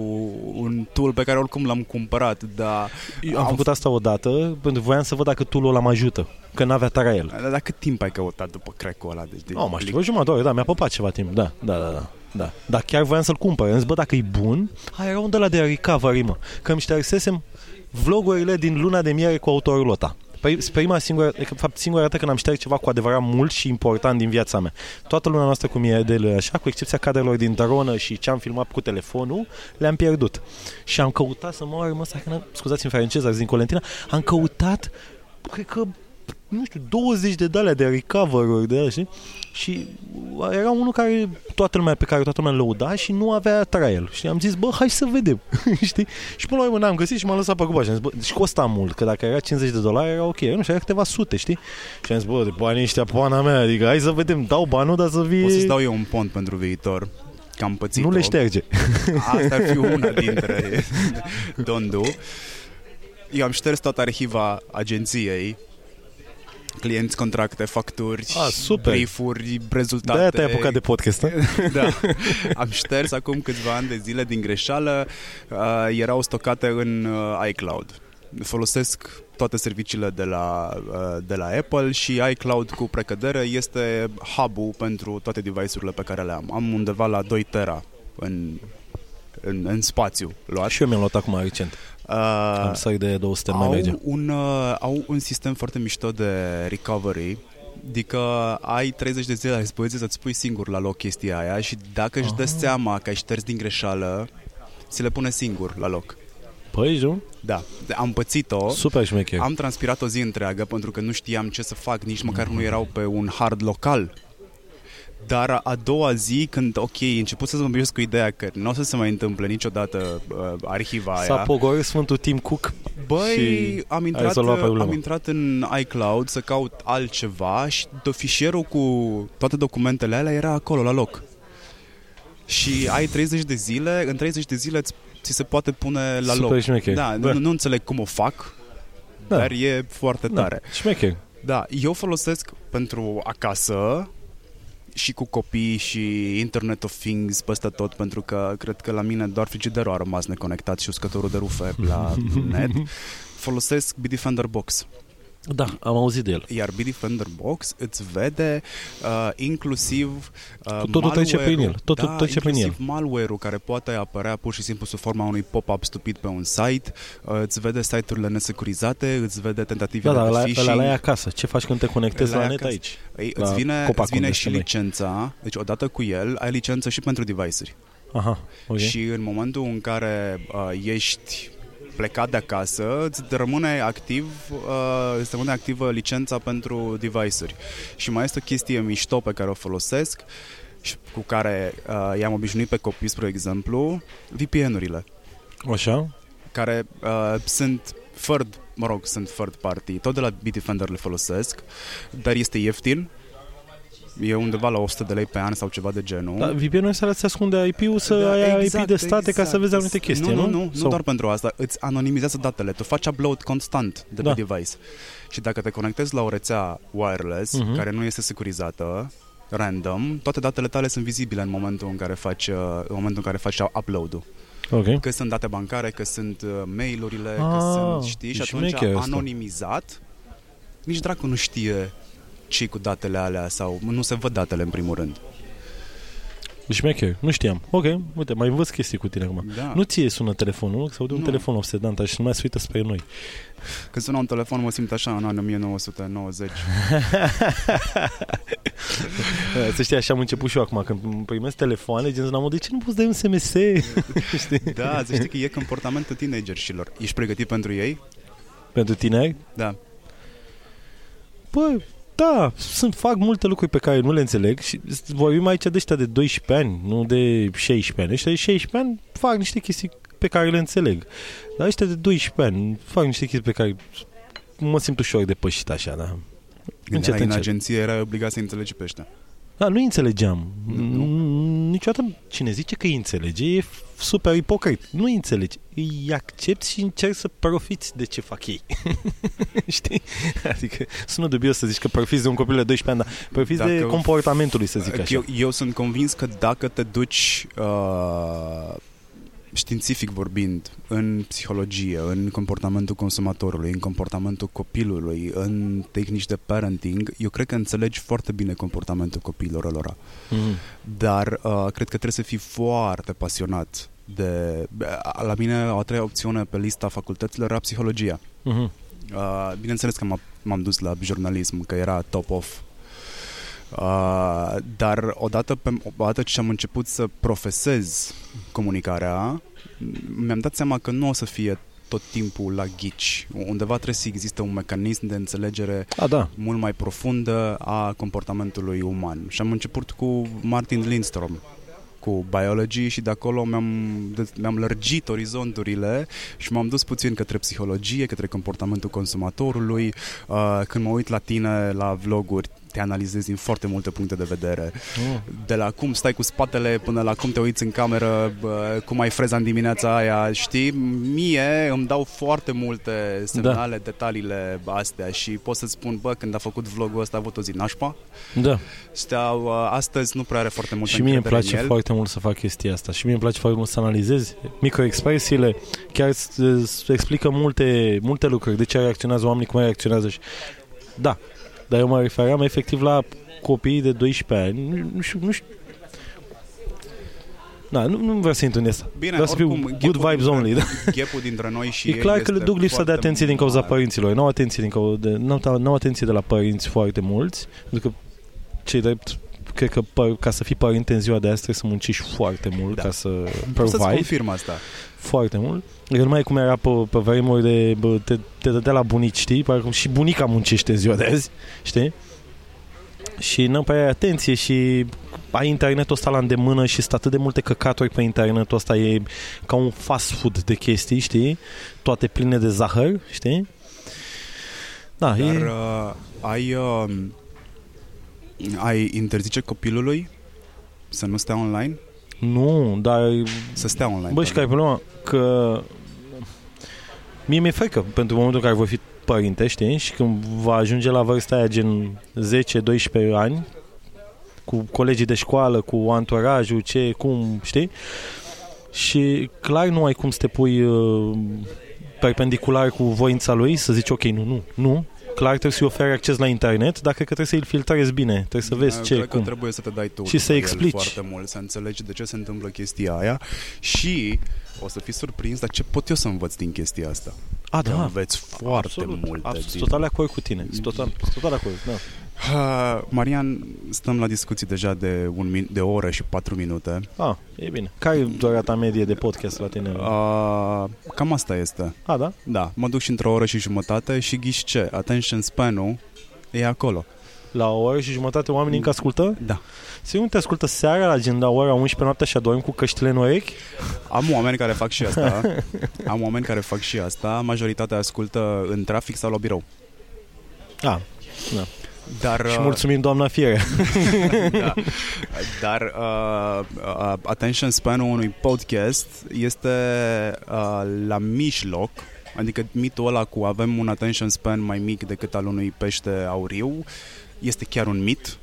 un tool pe care oricum l-am cumpărat, dar Eu am făcut asta odată pentru că voiam să văd dacă tool ăla mă ajută, că n-avea trial. dar, dar cât timp ai căutat după crack-ul ăla? Deci, de, Nu, mă știu, o jumătate de oră, da, mi-a păpat ceva timp, da, da, da, da. Da. Dar chiar voiam să-l cumpăr. Am zis, bă, dacă e bun, hai, era un de la de recovery, mă. Că îmi ștersesem vlogurile din luna de miere cu autorul ăsta. Păi, prima singură, de fapt, singura dată când am șters ceva cu adevărat mult și important din viața mea. Toată luna noastră cu mierdele așa, cu excepția cadrelor din dronă și ce am filmat cu telefonul, le-am pierdut. Și am căutat să mă mă să că, scuzați-mi franceza, din Colentina, am căutat, cred că nu știu, 20 de dale de recover-uri de alea, știi? Și era unul care toată lumea pe care toată lumea lăuda și nu avea trial. Și am zis, bă, hai să vedem, știi? Și până la urmă n-am găsit și m-am lăsat pe cuba și am zis, bă, și costa mult, că dacă era 50 de dolari era ok, nu știu, era câteva sute, știi? Și am zis, bă, de banii ăștia, pana mea, adică hai să vedem, dau banul, dar să vie... Pot să-ți dau eu un pont pentru viitor, că am pățit nu le șterge. Asta ar fi una dintre don't do. Eu am șters toată arhiva agenției clienți, contracte, facturi, Ah, super. briefuri, rezultate. De-aia te-ai apucat de podcast, a? da. Am șters acum câțiva ani de zile din greșeală. Uh, erau stocate în uh, iCloud. Folosesc toate serviciile de la, uh, de la Apple și iCloud cu precădere este hub-ul pentru toate device-urile pe care le am. Am undeva la 2 tera în, în, în spațiu luat. Și eu mi-am luat acum recent. Uh, Am sări de 200 mai merge. au un, uh, au un sistem foarte mișto de recovery Adică ai 30 de zile la dispoziție să-ți pui singur la loc chestia aia și dacă își dă Ah. seama că ai șters din greșeală, ți le pune singur la loc. păi, nu? Da, am pățit-o. Super șmecher. Am transpirat o zi întreagă pentru că nu știam ce să fac, nici măcar nu erau pe un hard local. Dar a doua zi, când, ok, început să zâmbesc cu ideea că nu o să se mai întâmple niciodată uh, arhiva S-a aia. pogorât Sfântul Tim Cook Băi, și am ai intrat, rezolvat problema. am intrat în iCloud să caut altceva și do- fișierul cu toate documentele alea era acolo, la loc. Și ai 30 de zile, în 30 de zile ți, ți se poate pune la Super loc. șmecher. Da, Da. Nu, nu înțeleg cum o fac, Da. dar e foarte tare. Da, șmecher. Da, eu folosesc pentru acasă și cu copii și Internet of Things peste tot, pentru că cred că la mine doar frigiderul a rămas neconectat și uscătorul de rufe la net. Folosesc Bitdefender Box. Da, am auzit de el. Iar Bitdefender Box îți vede uh, inclusiv uh, Totul trece malware-ul. prin el. Totul da, trece prin inclusiv malware-ul care poate apărea pur și simplu sub forma unui pop-up stupid pe un site, uh, îți vede site-urile nesecurizate, îți vede Da, tentativele dar de ăla, phishing. ăla la ai acasă. Ce faci când te conectezi Ăla la e net acasă. aici? Ei, La îți vine, copacul îți vine unde și suntem noi. licența, deci odată cu el ai licență și pentru device-uri. Aha, ok. Și în momentul în care uh, ești plecat de acasă, îți rămâne activ, uh, îți rămâne activă licența pentru device-uri. Și mai este o chestie mișto pe care o folosesc și cu care uh, i-am obișnuit pe copii, spre exemplu, VPN-urile, Așa? care uh, sunt third, mă rog, sunt third party, tot de la Bitdefender le folosesc, dar este ieftin, e undeva la 100 de lei pe an sau ceva de genul. Da, VPN-ul ăsta să ascunde IP-ul, să Da, ai IP de state ca să vezi anumite chestii, nu? nu? Nu, nu, nu Sau- doar pentru asta. Îți anonimizează datele. Tu faci upload constant de pe Da. device. Și dacă te conectezi la o rețea wireless, Mhm. care nu este securizată, random, toate datele tale sunt vizibile în momentul în care faci, uh, în momentul în care faci upload-ul. Ok. Că sunt date bancare, că sunt uh, mail-urile, Ah, că sunt, știi, și e atunci șmecher asta. anonimizat, nici dracu nu știe ce cu datele alea sau nu se văd datele în primul rând. Șmecher, nu știam. Ok, uite, mai învăț chestii cu tine acum. Da. Nu ție sună telefonul, să aude un Nu. telefon obsedant și nu mai se uită spre noi. Când sună un telefon mă simt așa în anul 1990. Să știi, așa am început și eu acum, când îmi primesc telefoane, gen la modul, de ce nu poți dai un SMS? Știi? Da, să știi că e comportamentul teenagerșilor. Ești pregătit pentru ei? Pentru tine? Da. Bă, da, sunt, fac multe lucruri pe care nu le înțeleg și vorbim aici de ăștia de 12 ani, nu de 16 ani. Ăștia de 16 ani fac niște chestii pe care le înțeleg. Dar ăștia de 12 ani fac niște chestii pe care mă simt ușor depășit așa, da. Când erai în agenție erai obligat să înțelegi pe ăștia. Da, nu înțelegeam. Nu? Niciodată cine zice că îi înțelege e super ipocrit. Nu îi înțelegi. Îi accepti și încerci să profiți de ce fac ei. Știi? Adică sună dubios să zici că profiți de un copil de 12 ani, dar profiți de Dacă- comportamentul lui, să zic așa. Eu, eu sunt convins că dacă te duci uh, științific vorbind în psihologie, în comportamentul consumatorului, în comportamentul copilului, în tehnici de parenting, eu cred că înțelegi foarte bine comportamentul copiilor lor. Mhm. Dar uh, cred că trebuie să fii foarte pasionat de... La mine, a treia opțiune pe lista facultăților era psihologia. Mhm. Uh, bineînțeles că m-a, m-am dus la jurnalism, că era top off. Uh, dar odată, pe, odată ce am început să profesez comunicarea, mi-am dat seama că nu o să fie tot timpul la ghici. Undeva trebuie să existe un mecanism de înțelegere A, da. mult mai profundă a comportamentului uman. Și am început cu Martin Lindstrom cu biology și de acolo mi-am, de- mi-am lărgit orizonturile și m-am dus puțin către psihologie, către comportamentul consumatorului. Uh, când mă uit la tine, la vloguri, te analizezi din foarte multe puncte de vedere. Oh. De la cum stai cu spatele până la cum te uiți în cameră, bă, cum ai freza în dimineața aia, știi? Mie îmi dau foarte multe semnale, da. detaliile astea și pot să spun, bă, când a făcut vlogul ăsta a avut o zi nașpa. Da. Steau, uh, astăzi nu prea are foarte mult și mie îmi place foarte mult să fac chestia asta. Și mie îmi place foarte mult să analizez microexpresiile. Chiar îți, îți explică multe, multe lucruri. De ce reacționează oamenii, cum reacționează. Și... Da. Dar eu mă refeream efectiv la copiii de 12 ani. Nu, nu știu, nu știu. Da, nu, nu vreau să intru în asta. Bine, Vreau să fiu oricum, good gapul vibes dintre- only. Da? Gapul dintre noi și E ei clar că le este duc lipsa de foarte atenție din cauza mare. părinților. Nu au atenție din cauza de, n-au, n-au atenție de la părinți foarte mulți, pentru că cei drept cred că pă- ca să fii părinte în ziua de azi trebuie să muncești foarte mult Da. ca să Pot să-ți provide confirm asta. Foarte mult. Adică nu mai e cum era pe, pe vremuri de bă, te, te dădea la bunici, știi? Parcă și bunica muncește în ziua de azi, știi? Și nu prea ai atenție și ai internetul ăsta la îndemână și sunt atât de multe căcaturi pe internetul ăsta, e ca un fast food de chestii, știi? Toate pline de zahăr, știi? Da, Dar e... uh, ai, uh, ai interzice copilului să nu stea online? Nu, dar Să stea online. Bă, și care e problema? Că mie mi-e frică pentru momentul în care voi fi părinte, știi? Și când va ajunge la vârsta aia gen 10-12 ani, cu colegii de școală, cu anturajul, ce, cum, știi? Și clar nu ai cum să te pui uh, perpendicular cu voința lui, să zici ok, nu, nu, nu. Clar trebuie să-i oferi acces la internet, dar cred că trebuie să-i filtrezi bine, trebuie să vezi Eu ce, Cred că cum. trebuie să te dai tu Și după să el explici. foarte mult, să înțelegi de ce se întâmplă chestia aia și o să fii surprins, dar ce pot eu să învăț din chestia asta? A, Că înveți foarte absolut, multe. Absolut, din- total de acord cu tine. Sunt Total, sunt total de acord, da. Uh, Marian, stăm la discuții deja de, un min- de o oră și patru minute. Ah, e bine. Care e durata medie de podcast la tine? Uh, cam asta este. A, da? Da, mă duc și într-o oră și jumătate și ghiși ce? Attention span-ul e acolo. La o oră și jumătate oamenii încă ascultă? Da. Se nu te ascultă seara la gen la ora 11 noaptea și adormi cu căștile în urechi? Am oameni care fac și asta. Am oameni care fac și asta. Majoritatea ascultă în trafic sau la birou. Ah, Dar, și uh, mulțumim doamna Fiere. da. Dar uh, uh, attention span-ul unui podcast este uh, la mijloc, adică mitul ăla cu avem un attention span mai mic decât al unui pește auriu, este chiar un mit.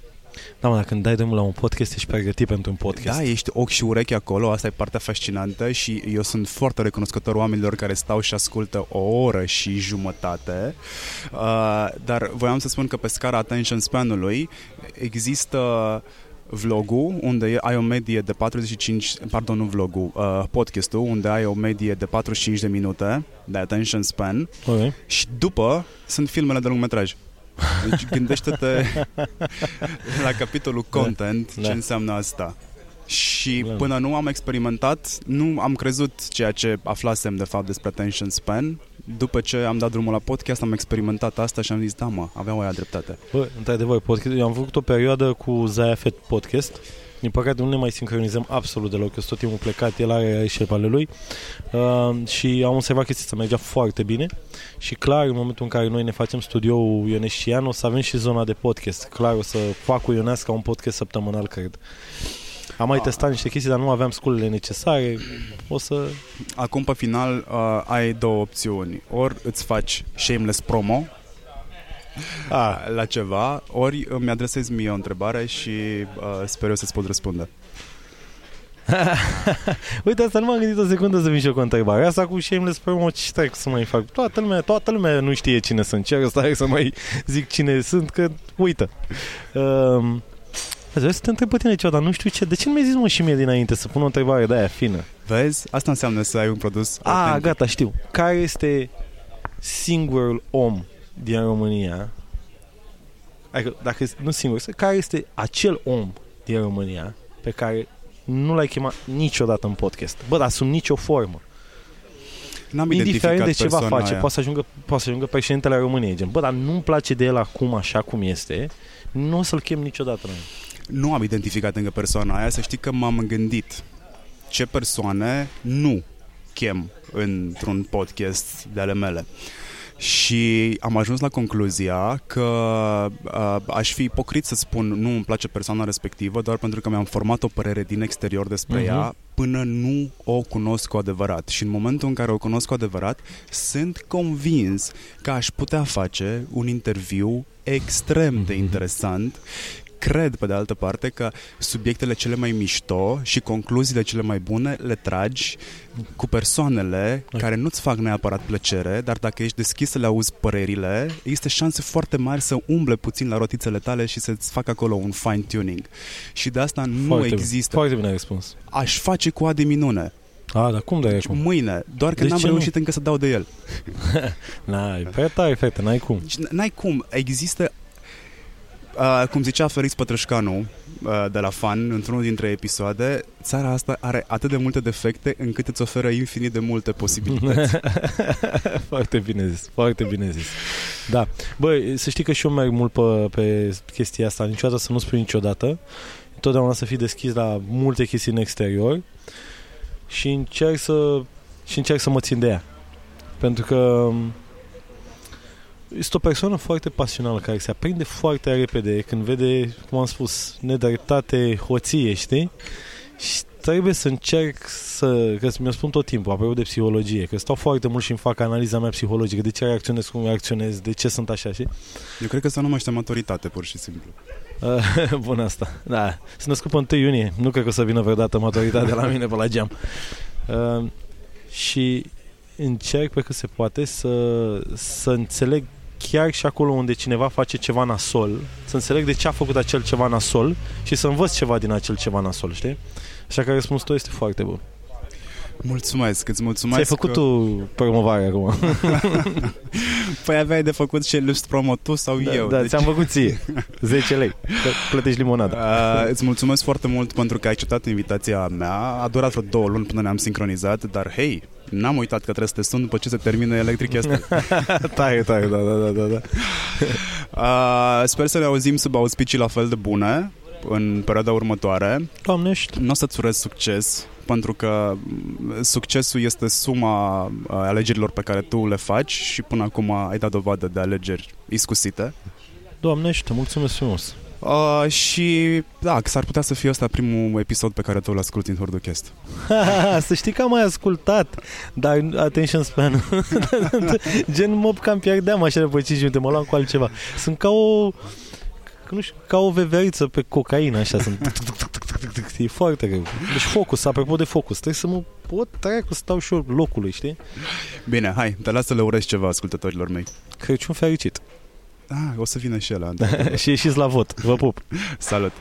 Da, mă, dacă când dai drumul la un podcast, ești pregătit pentru un podcast. Da, ești ochi și urechi acolo, asta e partea fascinantă și eu sunt foarte recunoscător oamenilor care stau și ascultă o oră și jumătate. Uh, dar voiam să spun că pe scara attention span-ului există vlogul, unde e- ai o medie de 45, pardon, nu vlogul, uh, podcastul, unde ai o medie de 45 de minute de attention span Ok. și după sunt filmele de lungmetraj. Deci gândește-te la capitolul content Da. ce înseamnă asta. Și Da. până nu am experimentat, nu am crezut ceea ce aflasem de fapt despre attention span. După ce am dat drumul la podcast, am experimentat asta și am zis, da mă, aveau aia dreptate. Bă, într-adevăr, podcast, eu am făcut o perioadă cu Zaya Fet Podcast. Din păcate nu ne mai sincronizăm absolut deloc. Eu sunt tot timpul plecat, el are și ale lui. Uh, și am observat chestia asta, mergea foarte bine. Și clar, în momentul în care noi ne facem studioul Ionescu și Ian, o să avem și zona de podcast. Clar, o să fac cu Ionescu un podcast săptămânal, cred. Am mai Ah. testat niște chestii, dar nu aveam sculele necesare. O să... Acum, pe final, uh, ai două opțiuni. Ori îți faci shameless promo Ah, la ceva, ori îmi adresezi mie o întrebare și uh, sper eu să-ți pot răspunde. Uite, asta nu m-am gândit o secundă să vin și eu cu o întrebare. Asta cu shameless promo, ce stai să mai fac? Toată lumea, toată lumea nu știe cine sunt. Ce stai să mai zic cine sunt, că uită. Um, Vreau să te întreb pe tine ceva, dar nu știu ce. De ce nu mi-ai zis mă și mie dinainte să pun o întrebare de aia fină? Vezi? Asta înseamnă să ai un produs Ah, autentic. gata, știu. Care este singurul om din România? Adică, dacă nu singur, care este acel om din România pe care nu l-ai chemat niciodată în podcast? Bă, dar sub nicio formă. N-am Indiferent identificat de ce va persoana face, aia. poate să, ajungă, poate să ajungă președintele României. Gen, bă, dar nu-mi place de el acum așa cum este, nu o să-l chem niciodată. Noi. Nu am identificat încă persoana aia, să știi că m-am gândit ce persoane nu chem într-un podcast de ale mele. Și am ajuns la concluzia că uh, aș fi ipocrit să spun nu îmi place persoana respectivă doar pentru că mi-am format o părere din exterior despre Mhm. ea până nu o cunosc cu adevărat. Și în momentul în care o cunosc cu adevărat, sunt convins că aș putea face un interviu extrem de interesant cred, pe de altă parte, că subiectele cele mai mișto și concluziile cele mai bune le tragi cu persoanele Ok. care nu-ți fac neapărat plăcere, dar dacă ești deschis să le auzi părerile, există șanse foarte mari să umble puțin la rotițele tale și să-ți facă acolo un fine-tuning. Și de asta nu Foarte bine. există. Foarte bine ai răspuns. Aș face cu Adi minune. A, dar cum de acum? Mâine. Doar că De n-am ce nu? reușit încă să dau de el. N-ai, prea tare, fete, n-ai cum. Deci n- N-ai cum. Există, uh, cum zicea Felix Pătrășcanu, uh, de la fan într-unul dintre episoade, țara asta are atât de multe defecte încât îți oferă infinit de multe posibilități. foarte bine zis, foarte bine zis. Da. Băi, să știi că și eu merg mult pe, pe chestia asta, niciodată să nu spui niciodată. Totdeauna să fii deschis la multe chestii în exterior și încerc să, și încerc să mă țin de ea. Pentru că este o persoană foarte pasională care se aprinde foarte repede când vede, cum am spus, nedreptate, hoție, știi? Și trebuie să încerc să, că mi-o spun tot timpul, apropo de psihologie, că stau foarte mult și îmi fac analiza mea psihologică, de ce reacționez cum reacționez, de ce sunt așa, și Eu cred că să nu mai maturitate, pur și simplu. Bun asta, da. Sunt născut pe 1 iunie, nu cred că o să vină vreodată maturitatea la mine pe la geam. Uh, și încerc pe cât se poate să, să înțeleg chiar și acolo unde cineva face ceva nasol, să înțeleg de ce a făcut acel ceva nasol și să învăț ceva din acel ceva nasol, știi? Așa că răspunsul tău este foarte bun. Mulțumesc, îți mulțumesc Ți-ai făcut că... tu promovare acum. păi aveai de făcut și lust promo tu sau da, eu. Da, deci... ți-am făcut ție. 10 lei. Plătești limonada. Uh, îți mulțumesc foarte mult pentru că ai acceptat invitația mea. A durat vreo două luni până ne-am sincronizat, dar hei, n-am uitat că trebuie să te sun după ce se termină Electric este. tare, tare, da, da, da, da. Uh, sper să ne auzim sub auspicii la fel de bune în perioada următoare. Doamnești. Nu o să-ți urez succes, pentru că succesul este suma alegerilor pe care tu le faci și până acum ai dat dovadă de alegeri iscusite. Doamnește, mulțumesc frumos. Uh, și da, s-ar putea să fie ăsta primul episod pe care tu îl asculti în Hordocast. să știi că am mai ascultat, dar attention span. Gen mă cam pierdeam așa după 5 minute, mă luam cu altceva. Sunt ca o nu știu, ca o veveriță pe cocaină, așa sunt. E foarte greu. Deci focus, apropo de focus, trebuie să mă pot tăia cu stau și eu locului, știi? Bine, hai, te las să le urez ceva ascultătorilor mei. Crăciun fericit. Ah, o să vină și ăla. Da. și ieșiți la vot. Vă pup. Salut!